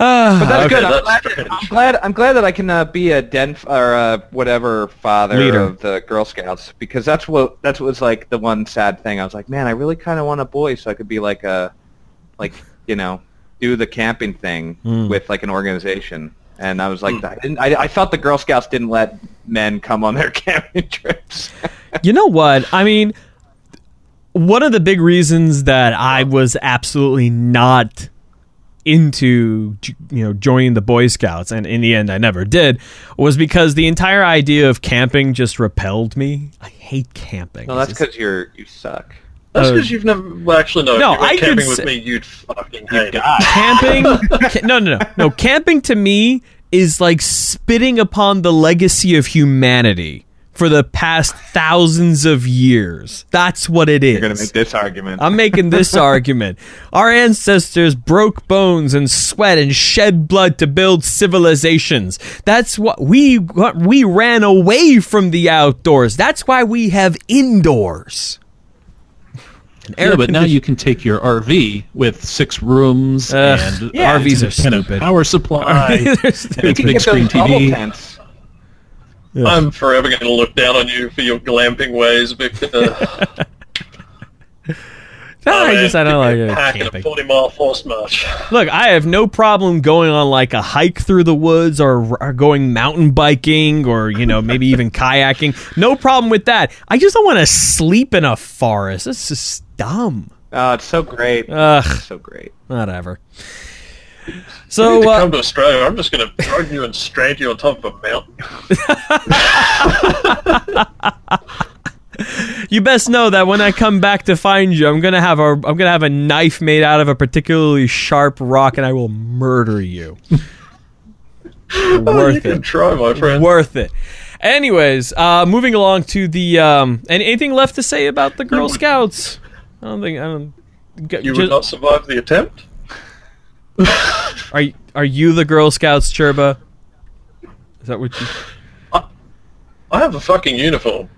Ah, That's Okay, good. I'm that's glad. I'm glad. I'm glad that I can uh, be a den or uh, whatever father Leader. of the Girl Scouts because that's what that's what was like the one sad thing. I was like, man, I really kind of want a boy so I could be like a, like you know, do the camping thing Mm. with like an organization. And I was like, I, didn't, I, I felt the Girl Scouts didn't let men come on their <laughs> camping trips. you know what? I mean, <laughs> one of the big reasons that I was absolutely not into you know joining the Boy Scouts, and in the end I never did, was because the entire idea of camping just repelled me. I hate camping. no, that's It's just- because you're you suck. That's Uh, because you've never well, actually no. No, if you went I could camping with say- me, you'd fucking hate it. <laughs> camping <laughs> ca- no no no no camping to me is like spitting upon the legacy of humanity for the past thousands of years that's what it is You're gonna make this argument. i'm making this <laughs> argument our ancestors broke bones and sweat and shed blood to build civilizations that's what we what we ran away from the outdoors that's why we have indoors Yeah, but now you can take your RV with six rooms Ugh, and yeah, RVs are independent stupid. power supply. <laughs> And stupid. its you can big screen TV. tents. I'm forever going to look down on you for your glamping ways, Victor. Uh, <laughs> I just I don't like it. Packing a camping. 40 mile force march. Look, I have no problem going on like a hike through the woods or, or going mountain biking or, you know, maybe <laughs> even kayaking. No problem with that. I just don't want to sleep in a forest. It's just dumb. Oh, it's so great. Ugh, It's so great. whatever. So, to uh, come to Australia. I'm just going to drug you and strand you on top of a mountain. <laughs> you best know that when I come back to find you, I'm gonna have a I'm gonna have a knife made out of a particularly sharp rock, and I will murder you. Oh, Worth you can it. try, my friend. Worth it. Anyways, uh, moving along to the um, and anything left to say about the Girl Scouts? I don't think I don't. g- You ju- would not survive the attempt? <laughs> are y- are you the Girl Scouts, Churba? Is that what you? I have a fucking uniform.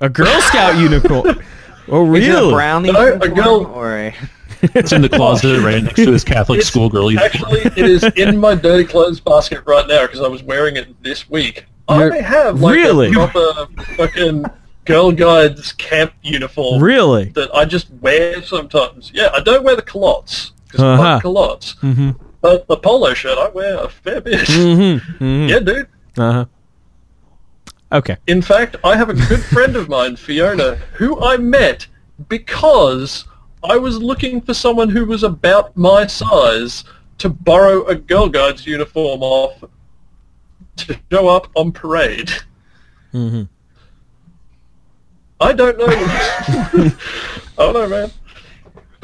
A Girl Scout unicorn? <laughs> Oh, Is it a brownie No, a uniform, girl- or a It's in the closet right next to his <laughs> Catholic It's- schoolgirl uniform. Actually, it is in my dirty clothes basket right now because I was wearing it this week. You're- I have like Really? a proper fucking Girl Guides camp uniform Really? that I just wear sometimes. Yeah, I don't wear the culottes because Uh-huh. Culottes. Mm-hmm. But the polo shirt I wear a fair bit. Mm-hmm. mm-hmm. Yeah, dude. Uh huh. Okay. In fact, I have a good friend of mine, Fiona, who I met because I was looking for someone who was about my size to borrow a Girl Guides uniform off to show up on parade. Mm-hmm. I don't know. <laughs> I don't know, man.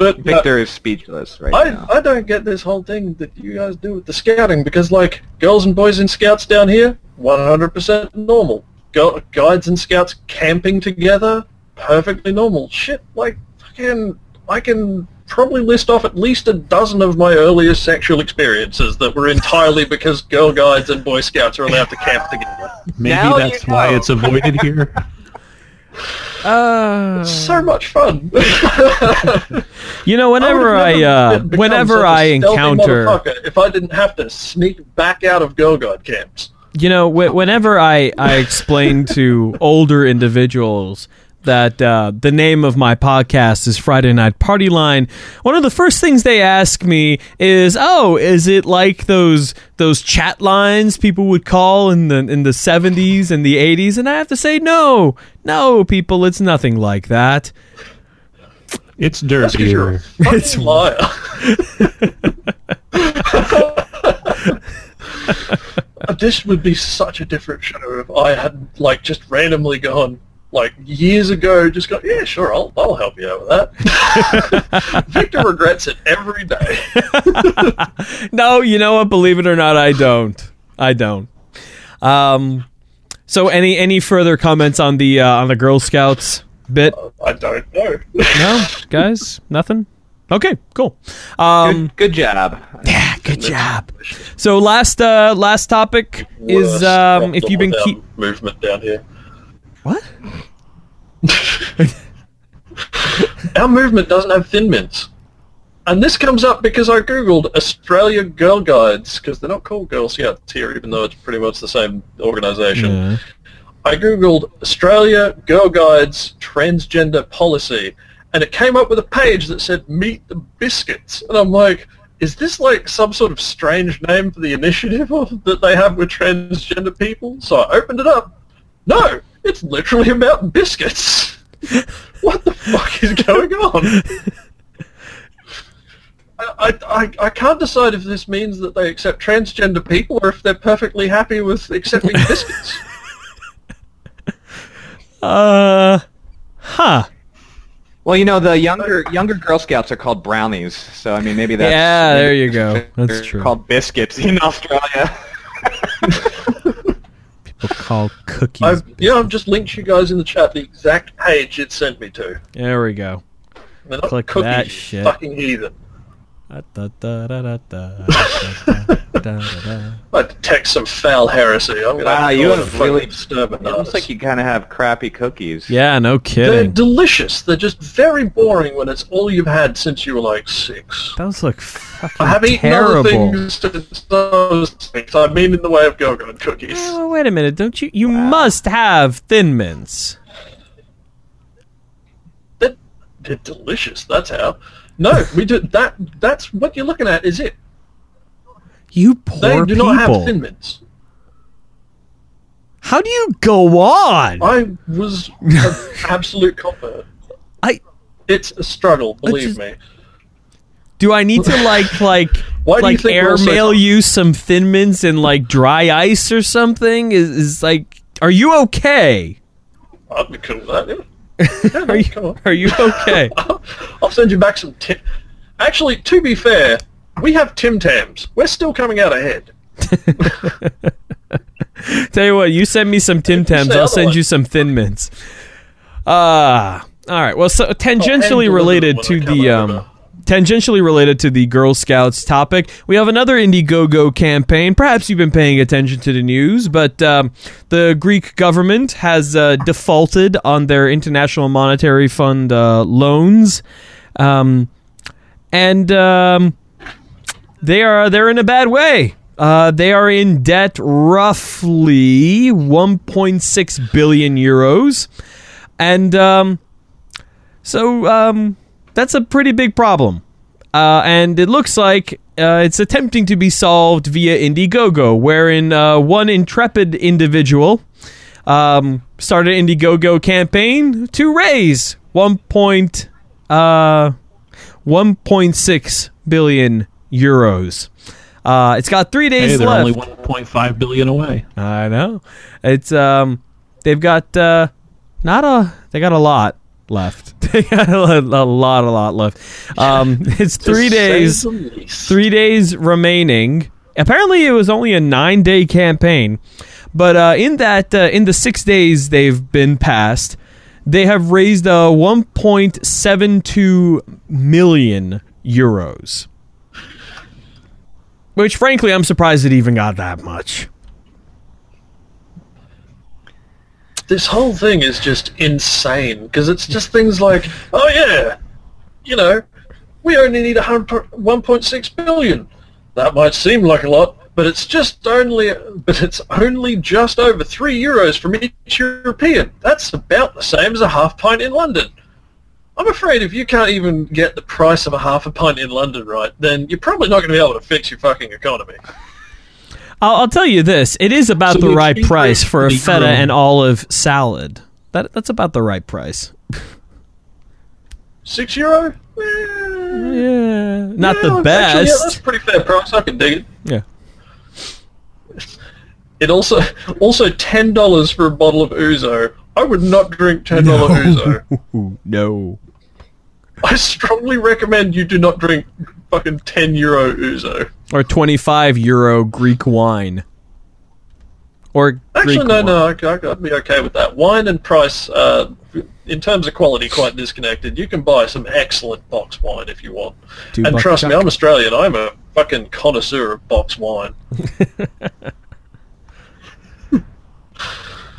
But uh, Victor is speechless right I, now. I don't get this whole thing that you guys do with the scouting because, like, girls and boys in scouts down here, 100% normal. Girl, guides and scouts camping together, perfectly normal. Shit, like, fucking, I can probably list off at least a dozen of my earliest sexual experiences that were entirely because girl guides and boy scouts are allowed to camp together. Maybe Now you that's why it's avoided here. <laughs> Uh, So much fun. <laughs> you know, whenever I I, uh, whenever such a I stealthy encounter, if I didn't have to sneak back out of girl guide camps. you know, wh- whenever I I explain to older individuals that uh, the name of my podcast is Friday Night Party Line, one of the first things they ask me is, "Oh, is it like those those chat lines people would call in the in the seventies and the eighties?" And I have to say, no, no, people, it's nothing like that. It's That's 'cause dirtier. It's- fucking. <laughs> Uh, this would be such a different show if I had like just randomly gone like years ago, just go, yeah, sure, I'll I'll help you out with that. <laughs> Victor regrets it every day. <laughs> no, you know what? Believe it or not, I don't. I don't. Um, so any any further comments on the uh, on the Girl Scouts bit? I don't know. No, guys, nothing. Okay, cool. Um, Good, good job. yeah, good job. So last uh last topic is um if you've been down keep movement down here. What? <laughs> Our movement doesn't have thin mints. And this comes up because I googled Australia Girl Guides because they're not called Girl Scouts here, even though it's pretty much the same organisation. Yeah. I googled Australia Girl Guides transgender policy, and it came up with a page that said "Meet the Biscuits," and I'm like, is this like some sort of strange name for the initiative of, <laughs> that they have with transgender people? So I opened it up. No, it's literally about biscuits. <laughs> what the fuck is going on? I, I, I can't decide if this means that they accept transgender people or if they're perfectly happy with accepting <laughs> biscuits. Uh, huh. Well, you know the younger <laughs> younger Girl Scouts are called brownies, so I mean maybe that's Yeah, there you go. That's true. Called biscuits in Australia. People call cookies. I've, yeah, I've just linked you guys in the chat the exact page it sent me to. There we go. Click cookies, that shit. fucking heathen. <laughs> I detect some foul heresy. I'm gonna Wow, you go on have really- disturbing It looks like you kind of have crappy cookies. Yeah, no kidding. They're kidding. delicious. They're just very boring when it's all you've had since you were like six. Those look I fucking have eaten terrible. other things since I was six. I mean in the way of Go-Go cookies. Well, wait a minute, don't you? You must have Thin Mints. They're, they're delicious. That's how. No, we do that. That's what you're looking at. Is it? You poor people. They do people. not have Thin Mints. How do you go on? I was an <laughs> absolute copper. I It's a struggle, believe just- me. do I need to like <laughs> like Why do you like airmail so- you some Thin Mints and like dry ice or something? Is is like, are you okay? I'd be cool with that. Yeah. <laughs> Are you are you okay? <laughs> I'll send you back some Tim. Actually, to be fair, we have Tim Tams. We're still coming out ahead. <laughs> Tell you what, you send me some Tim Tams, I'll send you some Thin Mints. Ah, all right. Well, so tangentially deliver related to the um, tangentially related to the Girl Scouts topic, we have another Indiegogo campaign. Perhaps you've been paying attention to the news, but um, the Greek government has uh, defaulted on their International Monetary Fund uh, loans, um, and um, they are they're in a bad way. Uh, they are in debt roughly 1.6 billion euros, and um, so um, that's a pretty big problem. Uh, and it looks like uh, it's attempting to be solved via Indiegogo, wherein uh, one intrepid individual um, started an Indiegogo campaign to raise one point uh, 1.6 billion euros. Uh, it's got three days Hey, they're left. only 1.5 billion away. I know. It's um, they've got uh, not a they got a lot left. <laughs> they got a, lot- a lot, a lot left. Um, <laughs> it's three days, three days remaining. Apparently, it was only a nine day campaign, but uh, in that uh, in the six days they've been passed, they have raised uh, 1.72 million euros. Which, frankly, I'm surprised it even got that much. This whole thing is just insane because it's just things like, oh yeah, you know, we only need 1.6 billion. That might seem like a lot, but it's just only, but it's only just over three euros from each European. That's about the same as a half pint in London. I'm afraid if you can't even get the price of a half a pint in London right, then you're probably not going to be able to fix your fucking economy. I'll, I'll tell you this: it is about So the the right price for a feta euro- and olive salad. That that's about the right price. Six euro? Yeah, not yeah, the actually, best. yeah, that's a pretty fair price. I can dig it. yeah. It also also ten dollars for a bottle of ouzo. I would not drink ten dollar ouzo. <laughs> no. I strongly recommend you do not drink fucking ten euro ouzo. Or 25 euro Greek wine. Or Actually, Greek no, wine. no, I- I'd be okay with that. Wine and price, uh, in terms of quality, quite disconnected. You can buy some excellent box wine if you want. Two and trust me. I'm Australian. I'm a fucking connoisseur of box wine. <laughs>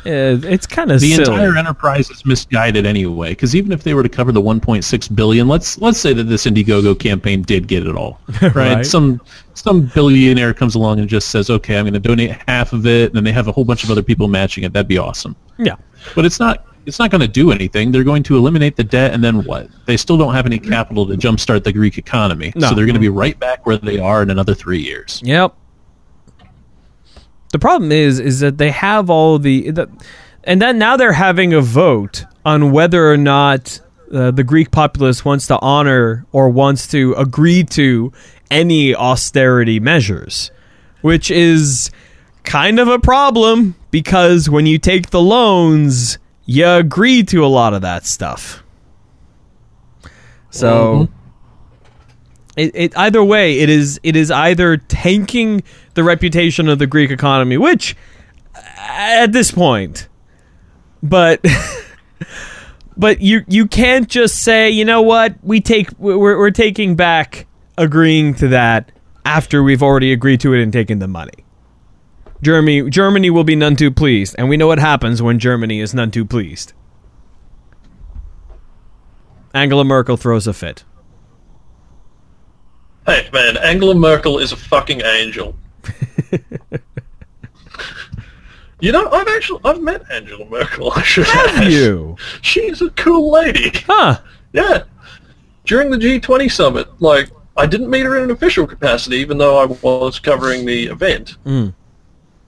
Yeah, it's kind of the silly. entire enterprise is misguided anyway. Because even if they were to cover the 1.6 billion, let's let's say that this Indiegogo campaign did get it all, <laughs> right? Right. Some some billionaire comes along and just says, "Okay, I'm going to donate half of it," and then they have a whole bunch of other people matching it. That'd be awesome. yeah. But it's not. It's not going to do anything. They're going to eliminate the debt, and then what? They still don't have any capital to jumpstart the Greek economy. No. So they're going to be right back where they are in another three years. Yep. The problem is, is that they have all the, the and then now they're having a vote on whether or not uh, the Greek populace wants to honor or wants to agree to any austerity measures, which is kind of a problem because when you take the loans, you agree to a lot of that stuff. So it, it either way it is it is either tanking the reputation of the Greek economy, which uh, at this point, but <laughs> but you you can't just say you know what we take we're we're taking back agreeing to that after we've already agreed to it and taken the money. Germany Germany will be none too pleased, and we know what happens when Germany is none too pleased. Angela Merkel throws a fit. Hey, man, Angela Merkel is a fucking angel. <laughs> you know, I've actually I've met Angela Merkel. I should Have you? She's a cool lady. Huh. Yeah. During the G20 summit, like, I didn't meet her in an official capacity, even though I was covering the event. Mm.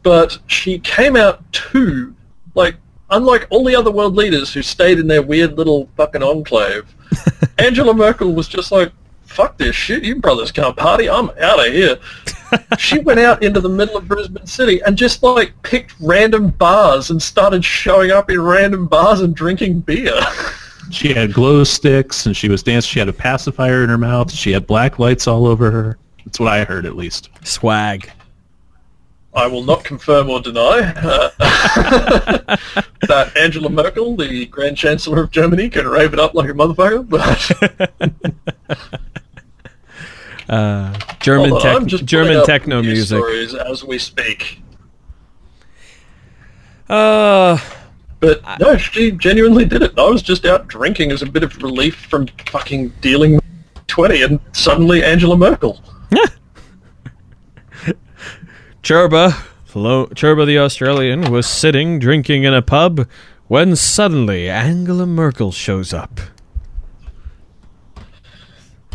But she came out too, like, unlike all the other world leaders who stayed in their weird little fucking enclave, <laughs> Angela Merkel was just like, fuck this shit, you brothers can't party, I'm out of here. <laughs> she went out into the middle of Brisbane City and just, like, picked random bars and started showing up in random bars and drinking beer. She had glow sticks and she was dancing. She had a pacifier in her mouth. She had black lights all over her. That's what I heard, at least. Swag. I will not confirm or deny uh, <laughs> that Angela Merkel, the Grand Chancellor of Germany, can rave it up like a motherfucker. But <laughs> Uh, German tech, I'm just German techno music. stories as we speak. Uh, But no, she genuinely did it. I was just out drinking as a bit of relief from fucking dealing with 20, and suddenly Angela Merkel. Churba, Flo- Churba the Australian, was sitting drinking in a pub when suddenly Angela Merkel shows up.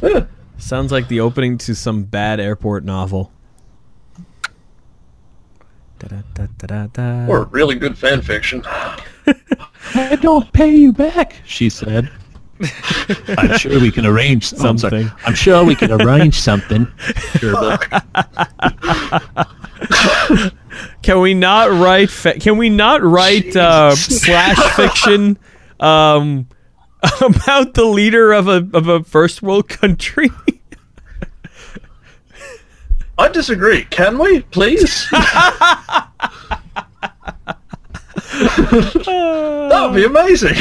Yeah. <laughs> Sounds like the opening to some bad airport novel. Da-da-da-da-da-da. Or a really good fan fiction. <laughs> I don't pay you back, she said. I'm sure we can arrange <laughs> something. I'm, I'm sure we can arrange something. Sure, <laughs> Can we not write? Fa- can we not write uh, slash fiction um, <laughs> about the leader of a of a first world country? I disagree. Can we, please? that would be amazing.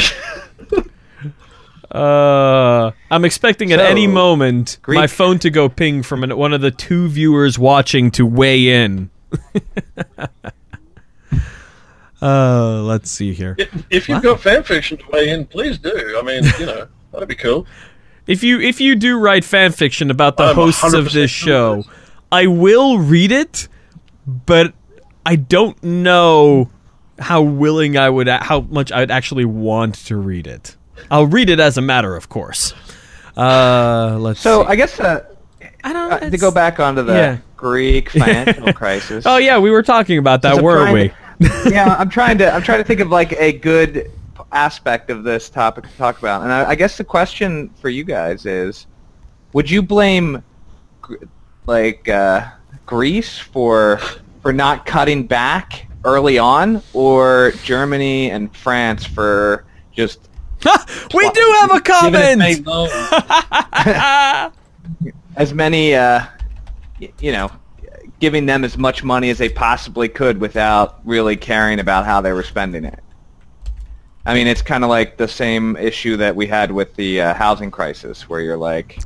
Uh, I'm expecting at So, any moment Greek- my phone to go ping from an, one of the two viewers watching to weigh in. <laughs> uh, let's see here. If- If you've got fan fiction to weigh in, please do. I mean, you know, <laughs> that'd be cool. If you if you do write fan fiction about the I'm hosts of 100% this show. I will read it, but I don't know how willing I would, how much I'd actually want to read it. I'll read it as a matter of course. Uh, let's So see. I guess uh, I don't uh, to go back onto the yeah. Greek <laughs> financial crisis. Oh yeah, we were talking about that, weren't we? to- yeah, I'm trying to I'm trying to think of like a good aspect of this topic to talk about, and I, I guess the question for you guys is, would you blame like uh, Greece for for not cutting back early on, or Germany and France for just <laughs> we do have a comment. many <laughs> as many, uh, you know, giving them as much money as they possibly could without really caring about how they were spending it. I mean, it's kind of like the same issue that we had with the uh, housing crisis, where you're like,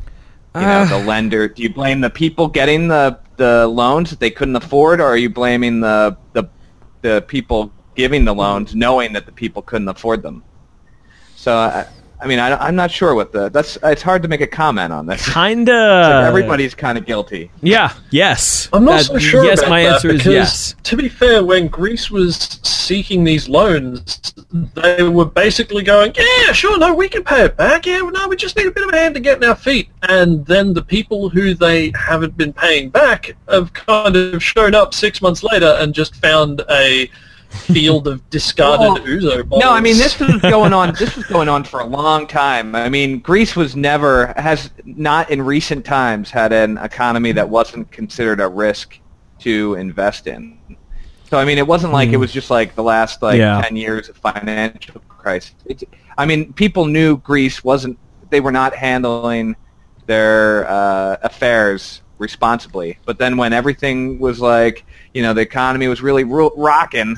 you know, Uh. the lender. Do you blame the people getting the the loans that they couldn't afford, or are you blaming the the the people giving the loans, knowing that the people couldn't afford them? So, I, I mean, I, I'm not sure what the that's. It's hard to make a comment on this. Kinda. Everybody's kind of guilty. Yeah. Yes. I'm not That- so sure Yes, about my answer is yes. To be fair, when Greece was seeking these loans, they were basically going, "Yeah, sure, no, we can pay it back. Yeah, no, we just need a bit of a hand to get in our feet." And then the people who they haven't been paying back have kind of shown up six months later and just found a field of discarded Well, ouzo bottles. No, I mean this was <laughs> going on. This was going on for a long time. I mean, Greece was never has not in recent times had an economy that wasn't considered a risk to invest in. So I mean, it wasn't like it was just like the last like Yeah. ten years of financial crisis. It, I mean, people knew Greece wasn't. They were not handling their uh, affairs responsibly. But then when everything was like, you know, the economy was really ro- rocking,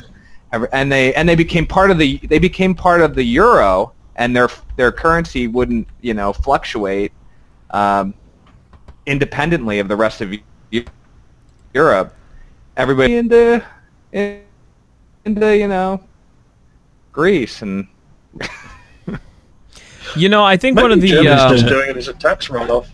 and they and they became part of the they became part of the euro, and their their currency wouldn't you know fluctuate um, independently of the rest of Europe. Everybody into in- into you know Greece and <laughs> You know, I think Maybe one of the Germany's uh, just doing it as a tax write-off.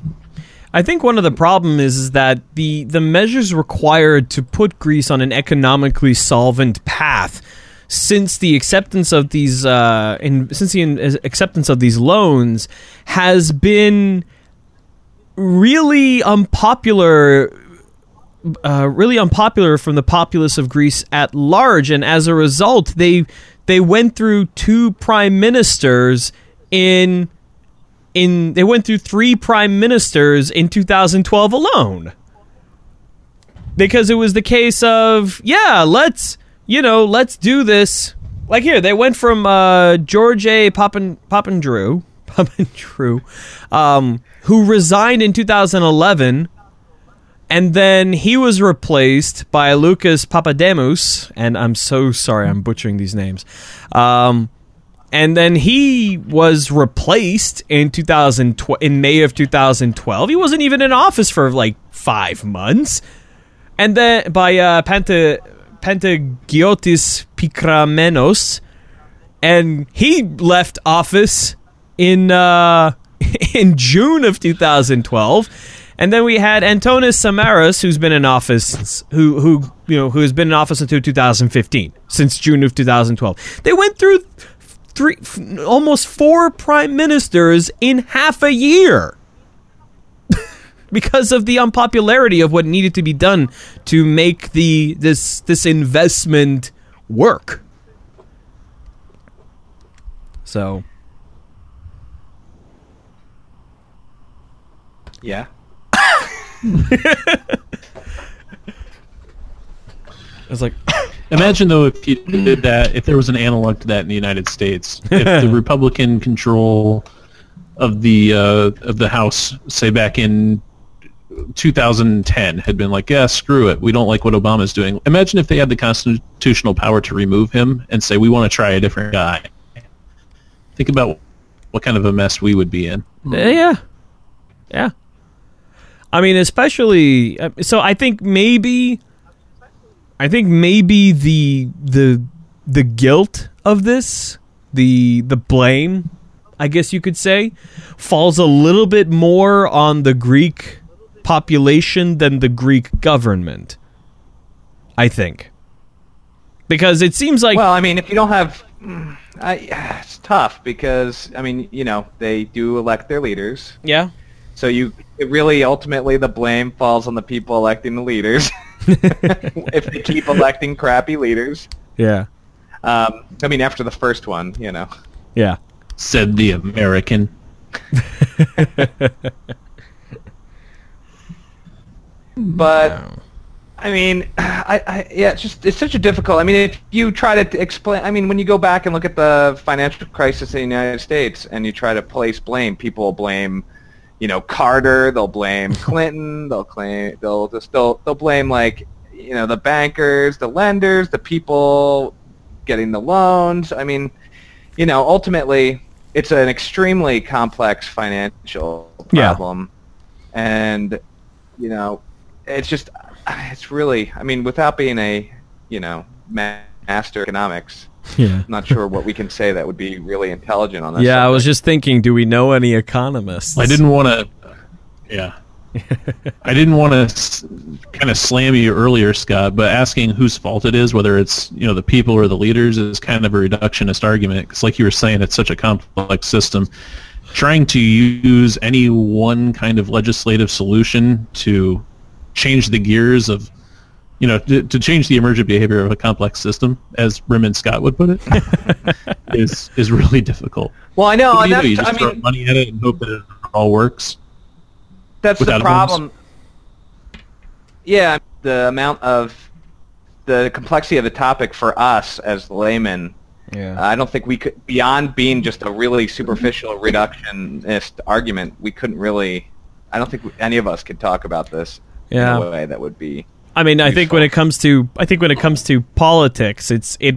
I think one of the problem is, is that the the measures required to put Greece on an economically solvent path since the acceptance of these uh, in, since the in, acceptance of these loans has been really unpopular uh, really unpopular from the populace of Greece at large, and as a result, they they went through two prime ministers in in they went through three prime ministers in 2012 alone because it was the case of yeah let's you know let's do this like here they went from uh, George A. Papin Papandreou <laughs> Papandreou um, who resigned in 2011 and then he was replaced by Lucas Papademos, and I'm so sorry I'm butchering these names. Um, and then he was replaced in 2012 in May of 2012. He wasn't even in office for like five months, and then by uh, Panta Pantagiotis Pikrammenos, and he left office in uh, <laughs> in June of 2012. And then we had Antonis Samaras, who's been in office, who who you know who has been in office until 2015, since June of 2012. They went through three, f- almost four prime ministers in half a year <laughs> because of the unpopularity of what needed to be done to make the this this investment work. So yeah. <laughs> it's like Imagine though if you did that, if there was an analog to that in the United States, if the <laughs> Republican control of the uh, of the House, say back in 2010, had been like, yeah, screw it, we don't like what Obama's doing. Imagine if they had the constitutional power to remove him and say, we want to try a different guy. Think about what kind of a mess we would be in. Yeah. Yeah. I mean, especially uh, so I think maybe I think maybe the the the guilt of this, the the blame, I guess you could say, falls a little bit more on the Greek population than the Greek government. I think. Because it seems like Well, I mean, if you don't have, mm, I, it's tough because I mean, you know, they do elect their leaders, yeah. so you it really ultimately the blame falls on the people electing the leaders. <laughs> <laughs> if they keep electing crappy leaders, Yeah. um, I mean, after the first one, you know, Yeah. Said the American. <laughs> but I mean, I, I yeah, it's just it's such a difficult. I mean, if you try to explain, I mean, when you go back and look at the financial crisis in the United States and you try to place blame, people will blame, you know, Carter, they'll blame <laughs> Clinton, they'll claim they'll just they'll they'll blame like you know the bankers, the lenders, the people getting the loans. I mean, you know, ultimately, it's an extremely complex financial Yeah. problem, and you know, it's just it's really. I mean, without being a you know ma- master economics, Yeah. I'm <laughs> not sure what we can say that would be really intelligent on that. Yeah, I was just thinking, do we know any economists? I didn't want to. Yeah. <laughs> I didn't want to kind of slam you earlier, Scott, but asking whose fault it is, whether it's you know the people or the leaders, is kind of a reductionist argument. Because, like you were saying, it's such a complex system. Trying to use any one kind of legislative solution to change the gears of, you know, to, to change the emergent behavior of a complex system, as Raymond Scott would put it, <laughs> is is really difficult. Well, I know. What do and you do? that's, You just I throw mean, money at it and hope that it all works. that's the without problem. Yeah, the amount of the complexity of the topic for us as laymen. Yeah. I don't think we could, beyond being just a really superficial reductionist argument, we couldn't really. I don't think any of us could talk about this Yeah. in a way that would be. I mean, I think when it comes to I think when it comes to politics, it's it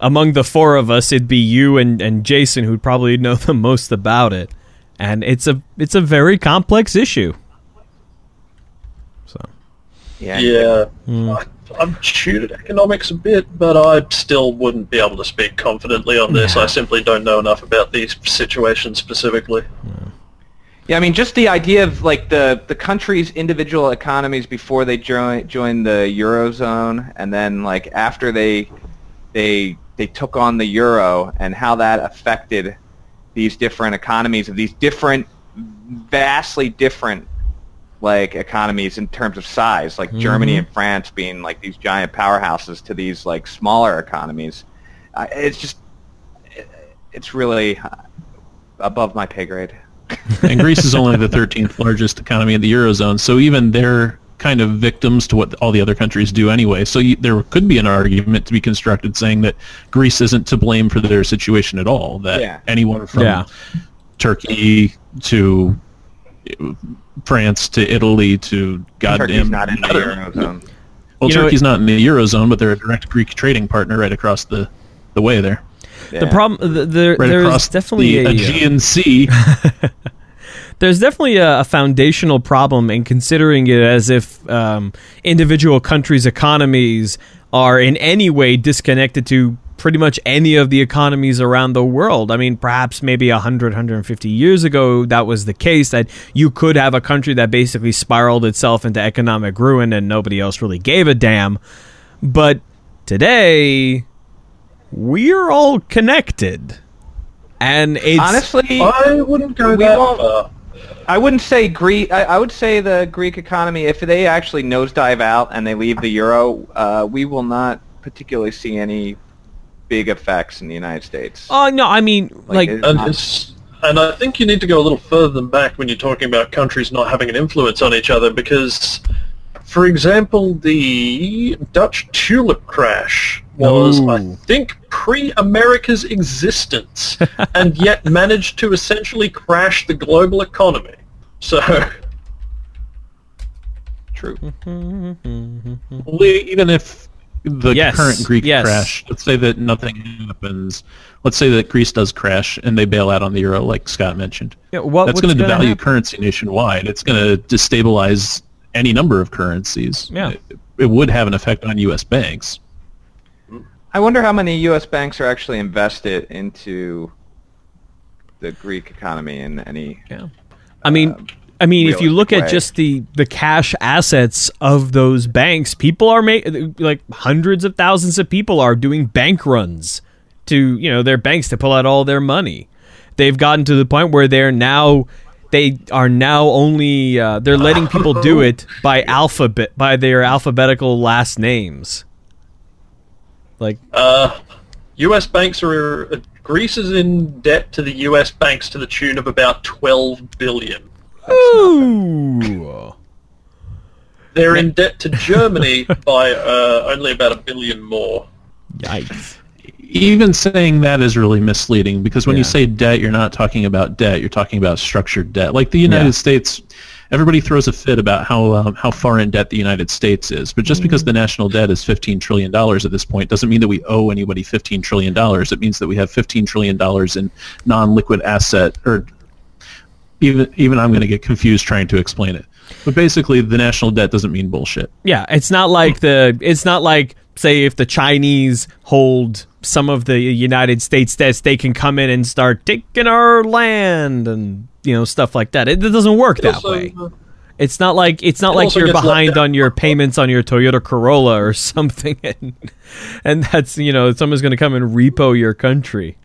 among the four of us, it'd be you and, and Jason who'd probably know <laughs> the most about it, and it's a it's a very complex issue. So Yeah. Yeah, Hmm. I, I've tutored economics a bit, but I still wouldn't be able to speak confidently on this. I simply don't know enough about these situations specifically. Yeah, I mean, just the idea of like the the country's individual economies before they join join the eurozone, and then like after they they they took on the euro, and how that affected these different economies of these different, vastly different like economies in terms of size, like Germany and France being like these giant powerhouses to these like smaller economies. Uh, it's just it, it's really above my pay grade. And Greece is only the 13th largest economy in the eurozone, so even they're kind of victims to what all the other countries do anyway. So you, there could be an argument to be constructed saying that Greece isn't to blame for their situation at all. That Yeah. anyone from Yeah. Turkey to France to Italy to goddamn Turkey's not in the eurozone. Well, You know, Turkey's not in the eurozone, but they're a direct Greek trading partner right across the the way there, the problem the, there right there's definitely the a uh, Aegean Sea. <laughs> there's definitely a, a foundational problem in considering it as if um, individual countries' economies are in any way disconnected to pretty much any of the economies around the world. I mean, perhaps maybe 100, 150 years ago, that was the case, that you could have a country that basically spiraled itself into economic ruin and nobody else really gave a damn. But today, we're all connected. And it's Honestly, I wouldn't go We that won't- far. I wouldn't say Greek. I, I would say the Greek economy, if they actually nosedive out and they leave the euro, uh, we will not particularly see any big effects in the United States. Oh no, I mean like, Like, And it's and I think you need to go a little further than back when you're talking about countries not having an influence on each other because, for example, the Dutch tulip crash was, I think, pre-America's existence <laughs> and yet managed to essentially crash the global economy. So, True. <laughs> Well, even if the Yes, current Greek yes. crash, let's say that nothing happens. Let's say that Greece does crash and they bail out on the euro, like Scott mentioned. Yeah, what- That's what's going to gonna devalue happen? currency nationwide. It's going to destabilize any number of currencies. Yeah. It, it would have an effect on U.S. banks. I wonder how many U.S. banks are actually invested into the Greek economy in any. Yeah. I mean, um, I mean, if you look at just the the cash assets of those banks, people are making like hundreds of thousands of people are doing bank runs to you know their banks to pull out all their money. They've gotten to the point where they're now they are now only uh, they're letting people do it by alphabet by their alphabetical last names. Like uh, U.S. banks are uh, Greece is in debt to the U.S. banks to the tune of about 12 billion. ooh. They're in debt to Germany <laughs> by uh, only about a billion more. Yikes. Even saying that is really misleading because when Yeah. you say debt, you're not talking about debt. You're talking about structured debt. Like the United Yeah. States, everybody throws a fit about how um, how far in debt the United States is. But just because the national debt is 15 trillion dollars at this point doesn't mean that we owe anybody 15 trillion dollars. It means that we have 15 trillion dollars in non-liquid asset or even even I'm going to get confused trying to explain it. But basically, the national debt doesn't mean bullshit. Yeah, it's not like the it's not like say if the Chinese hold some of the United States debts, they can come in and start taking our land and you know stuff like that. It, it doesn't work that Also, way. uh, It's not like it's not It like you're behind on your payments on your Toyota Corolla or <laughs> something, and and that's you know someone's going to come and repo your country.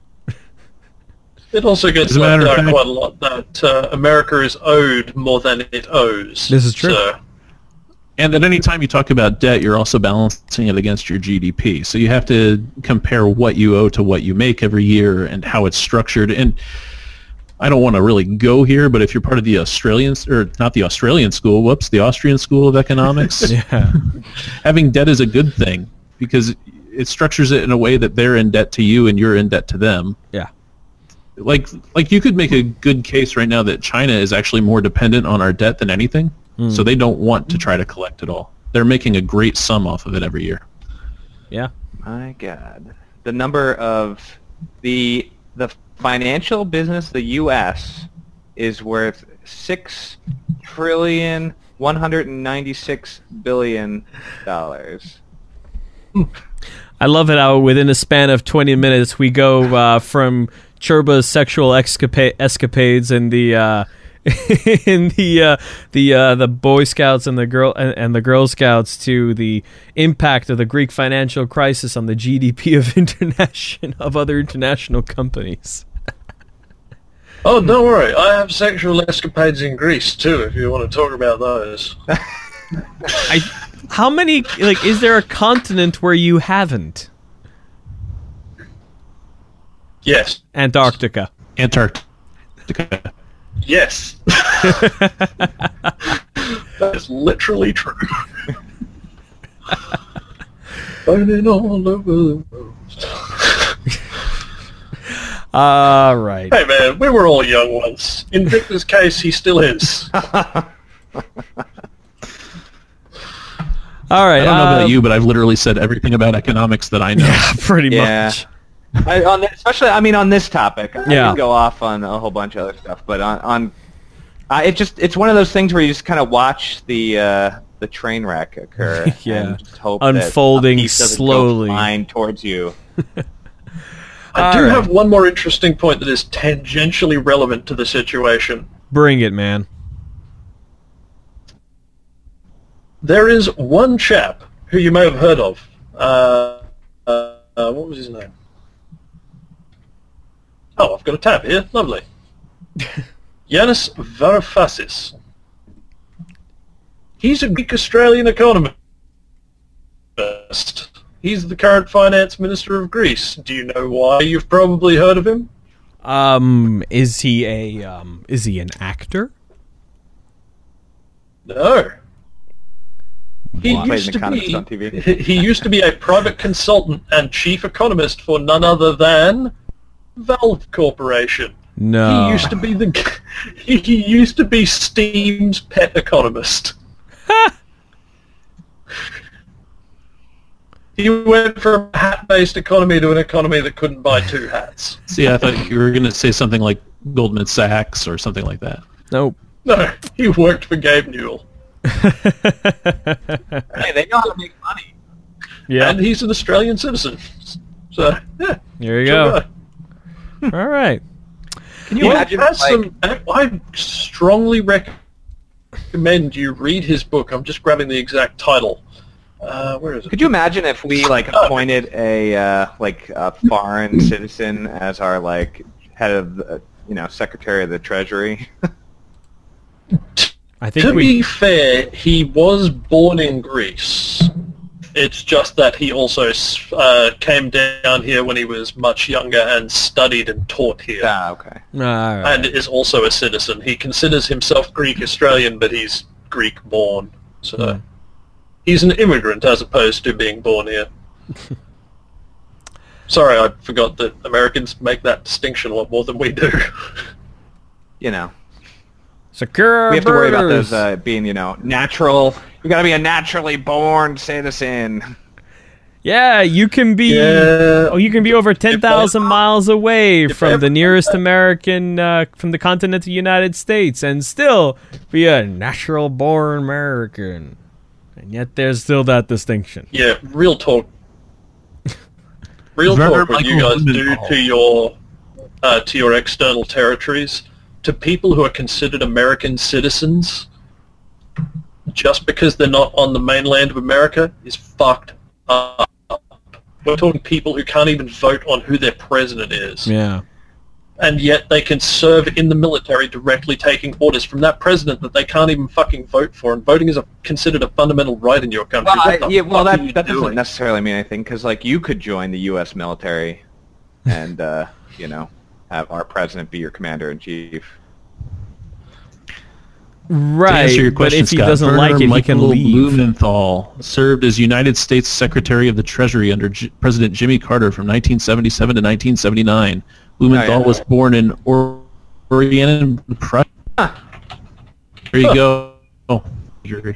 It also gets As a left out quite a lot that uh, America is owed more than it owes. This is true. So, And at any time you talk about debt, you're also balancing it against your GDP. So you have to compare what you owe to what you make every year and how it's structured. And I don't want to really go here, but if you're part of the Australian, or not the Australian school, whoops, the Austrian School of Economics, <laughs> Yeah, having debt is a good thing because it structures it in a way that they're in debt to you and you're in debt to them. yeah, Like, like you could make a good case right now that China is actually more dependent on our debt than anything. So they don't want to try to collect it all. They're making a great sum off of it every year. yeah. My God, the number of the the financial business, the U.S. is worth six trillion one hundred and ninety six billion dollars. I love it how within a span of 20 minutes we go uh, from Churba's sexual escapa- escapades and the uh, <laughs> in the uh, the uh, the Boy Scouts and the girl and, and the Girl Scouts to the impact of the Greek financial crisis on the GDP of <laughs> international of other international companies. oh, don't worry. I have sexual escapades in Greece too. If you want to talk about those. <laughs> I how many like is there a continent where you haven't? Yes. Antarctica. Antarctica. Yes. <laughs> that is literally true. Burning all over the world. All right. Hey man, we were all young once. In Victor's case, he still is. All right. I don't know uh, about you, but I've literally said everything about economics that I know. <laughs> Yeah, Pretty Yeah. much. I, on this, especially, I mean, on this topic, I Yeah. can go off on a whole bunch of other stuff, but on, on uh, it just it's one of those things where you just kind of watch the uh, the train wreck occur, <laughs> Yeah. and just hope Unfolding that a piece doesn't go slowly. flying towards you. <laughs> I do Alright. have one more interesting point that is tangentially relevant to the situation. Bring it, man. There is one chap who you may have heard of. Uh, uh, what was his name? Oh, I've got a tab here. Lovely. <laughs> Yanis Varoufakis. He's a Greek Australian economist. He's the current finance minister of Greece. Do you know why? You've probably heard of him. Um, is he a um, is he an actor? No. He What? Used to be on TV. he- he used to be a private consultant and chief economist for none other than Valve Corporation. No. He used to be the <laughs> he used to be Steam's pet economist. <laughs> he went from a hat-based economy to an economy that couldn't buy two hats. See, I thought you were going to say something like Goldman Sachs or something like that. Nope. No, he worked for Gabe Newell. <laughs> Hey, they know how to make money. Yeah. And he's an Australian citizen. So, yeah. There you sure go. guy. <laughs> All right. Can you He imagine? has like, some, I strongly recommend you read his book. I'm just grabbing the exact title. Uh, where is it? Could you imagine if we like appointed a uh, like a foreign citizen as our like head of the, you know secretary of the treasury? I think to we. be fair, he was born in Greece. It's just that he also uh, came down here when he was much younger and studied and taught here. ah, okay. All right. And is also a citizen. He considers himself Greek Australian, but he's Greek born. So, He's an immigrant as opposed to being born here. <laughs> Sorry, I forgot that Americans make that distinction a lot more than we do. You know, Secure we have to worry about those uh, being, you know, natural. You got to be a naturally born citizen. Yeah, you can be. Yeah. Oh, you can be over ten thousand miles away from the nearest American, uh, from the continental United States, and still be a natural-born American. And yet, there's still that distinction. Yeah, real talk. <laughs> Real talk. What you guys do to your uh, to your external territories, to people who are considered American citizens, just because they're not on the mainland of America, is fucked up. We're talking people who can't even vote on who their president is, Yeah. and yet they can serve in the military directly taking orders from that president that they can't even fucking vote for. And voting is a, considered a fundamental right in your country. Well, What I, yeah, well, fuck are that you that doesn't doing? necessarily mean anything because, like, you could join the U.S. military, <laughs> and uh, you know, have our president be your commander in chief. Right. To answer your but question, if he Scott, doesn't Werner like it, he Michael can leave. Blumenthal served as United States Secretary of the Treasury under J- President Jimmy Carter from 1977 to 1979. Blumenthal Oh, yeah. was born in Or- Orient, Prussia. There you go. Oh,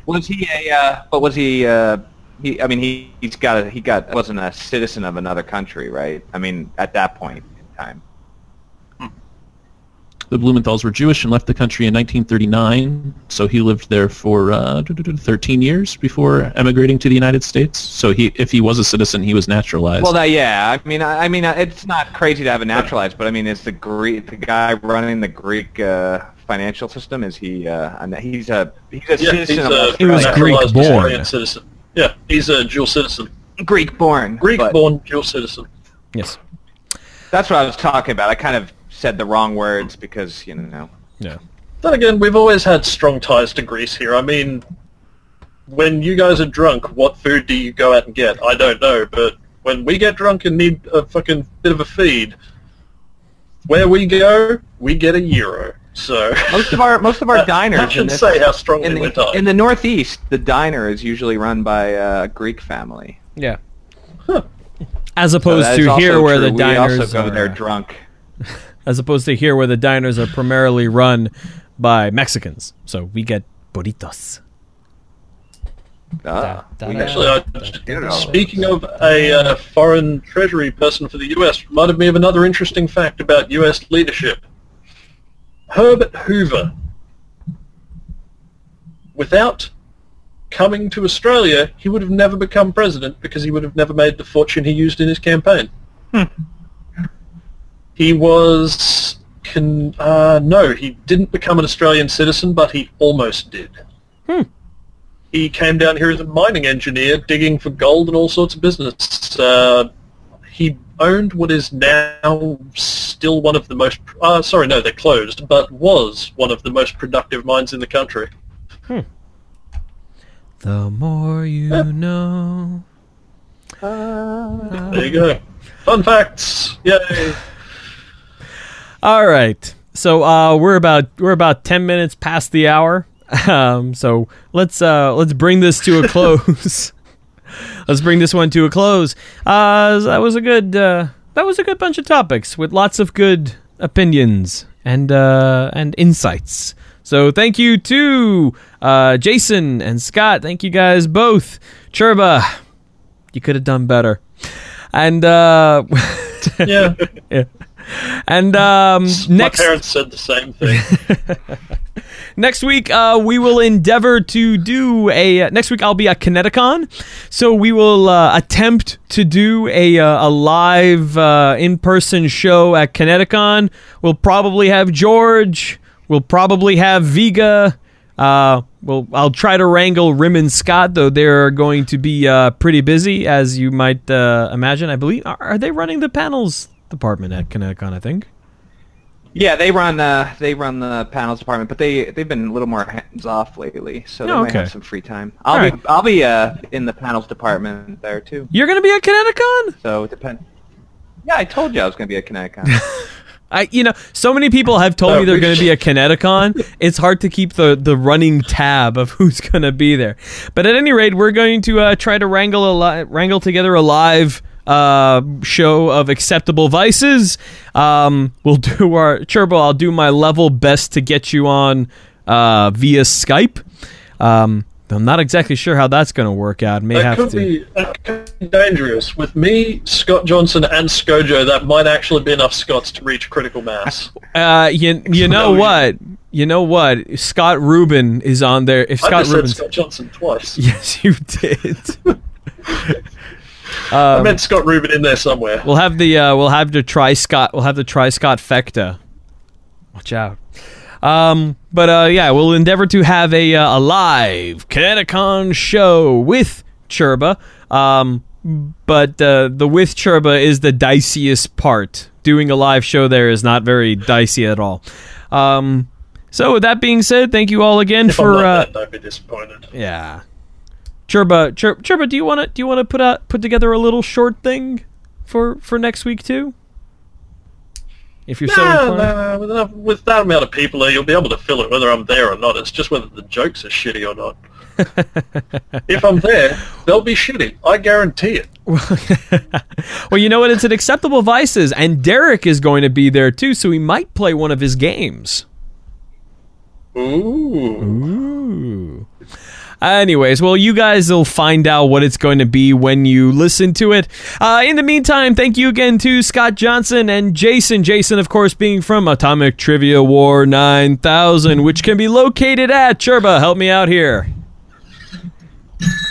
Was he a? Uh, but was he? Uh, he. I mean, he he's got a, he got wasn't a citizen of another country, right? I mean, at that point in time. The Blumenthals were Jewish and left the country in 1939, so he lived there for uh, 13 years before emigrating to the United States. So he, if he was a citizen, he was naturalized. Well, that yeah. I mean, I, I mean, uh, it's not crazy to have a naturalized, but I mean, is the Greek the guy running the Greek uh, financial system? Is he? Uh, a- he's a he's a Yeah, citizen he's a He was Greek-born. Citizen. Yeah, he's a dual citizen. Greek born. Greek-born dual citizen. Yes. That's what I was talking about. I kind of said the wrong words mm. because you know. Yeah. Then again, we've always had strong ties to Greece here. I mean, when you guys are drunk, what food do you go out and get? I don't know, but when we get drunk and need a fucking bit of a feed, where we go, we get a euro. So Most of our most of our <laughs> That- diners that should in, this- say how strongly in, we're the, tied. in the Northeast, the diner is usually run by a Greek family. Yeah. Huh. As opposed that is to also here, where true. the we diners also go are, there drunk. <laughs> as opposed to here, where the diners are primarily run by Mexicans. So we get burritos. Ah, Da- we da- got- Actually, I, You know. speaking of a uh, foreign treasury person for the U.S., reminded me of another interesting fact about U.S. leadership. Herbert Hoover, without coming to Australia, he would have never become president because he would have never made the fortune he used in his campaign. He was... Con- uh, no, he didn't become an Australian citizen, but he almost did he came down here as a mining engineer, digging for gold and all sorts of business. Uh, he owned what is now still one of the most, uh, sorry, no, they're closed, but was one of the most productive mines in the country. The more you know. There you go. Fun facts. Yay. All right. So uh, we're about we're about ten minutes past the hour. <laughs> Um, so let's uh, let's bring this to a <laughs> close. <laughs> let's bring this one to a close. Uh, that was a good uh, that was a good bunch of topics with lots of good opinions and uh, and insights. So thank you to uh, Jason and Scott. Thank you guys both. Churba, you could have done better. And uh, Yeah. yeah. And um, <laughs> next My parents said the same thing. <laughs> next week uh, we will endeavor to do a. Uh, next week I'll be at Kineticon, so we will uh, attempt to do a uh, a live uh, in person show at Kineticon. We'll probably have George. We'll probably have Viga. Uh, well, I'll try to wrangle Rim and Scott, though they're going to be uh, pretty busy, as you might uh, imagine. I believe are, are they running the panels department at Kineticon? I think. Yeah, they run uh, they run the panels department, but they they've been a little more hands off lately, so they Oh, might okay. have some free time. I'll All be right. I'll be uh, in the panels department there too. You're going to be at Kineticon? So it depends. Yeah, I told you I was going to be at Kineticon. <laughs> I, you know, so many people have told No, me they're going to be a Kineticon. <laughs> It's hard to keep the, the running tab of who's going to be there. But at any rate, we're going to uh, try to wrangle a li- wrangle together a live uh, show of acceptable vices. Um, we'll do our Churba. I'll do my level best to get you on uh, via Skype. Um, I'm not exactly sure how that's going to work out. May That have could to. be that could be dangerous. With me, Scott Johnson, and Skojo, that might actually be enough Scots to reach critical mass. Uh, you you know what? You know what? Scott Rubin is on there. If I Scott Rubin, Scott Johnson twice. <laughs> yes, you did. <laughs> I Um, meant Scott Rubin in there somewhere. we'll have the uh, we'll have the try Scott. We'll have the try Scott Fecta. Watch out. Um, but uh, yeah, we'll endeavor to have a uh, a live Kineticon show with Churba. Um, but uh, the with Churba is the diciest part. Doing a live show there is not very dicey at all. Um, so with that being said, thank you all again If I'm for like uh, that, don't be disappointed. yeah. Churba, Chur, Churba, do you want to do you want to put out put together a little short thing for for next week too? If you're so No, inclined. no, with, enough, with that amount of people there, you'll be able to fill it whether I'm there or not. It's just whether the jokes are shitty or not. <laughs> if I'm there, they'll be shitty. I guarantee it. <laughs> well, you know what? It's an acceptable vices, and Derek is going to be there too, so he might play one of his games. Ooh. Ooh. Anyways, well, you guys will find out what it's going to be when you listen to it. Uh, in the meantime, thank you again to Scott Johnson and Jason. Jason, of course, being from Atomic Trivia War 9000, which can be located at Churba. Help me out here.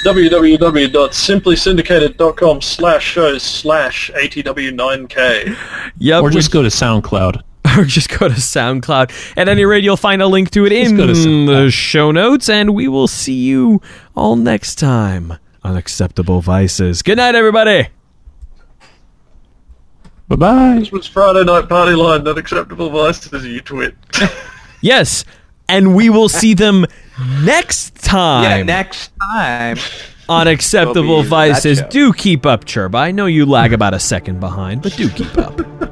www.simplysyndicated.com slash shows slash ATW9K. Yep. Or we- just go to SoundCloud. Or just go to SoundCloud. At any rate, you'll find a link to it in to the show notes, and we will see you all next time on Acceptable Vices. Good night, everybody. Bye bye. This was Friday Night Party Line, not acceptable vices, you twit. <laughs> Yes, and we will see them next time. Yeah, next time. on Acceptable We'll be in that Vices. Do keep up, Churba. I know you lag about a second behind, but do keep up. <laughs>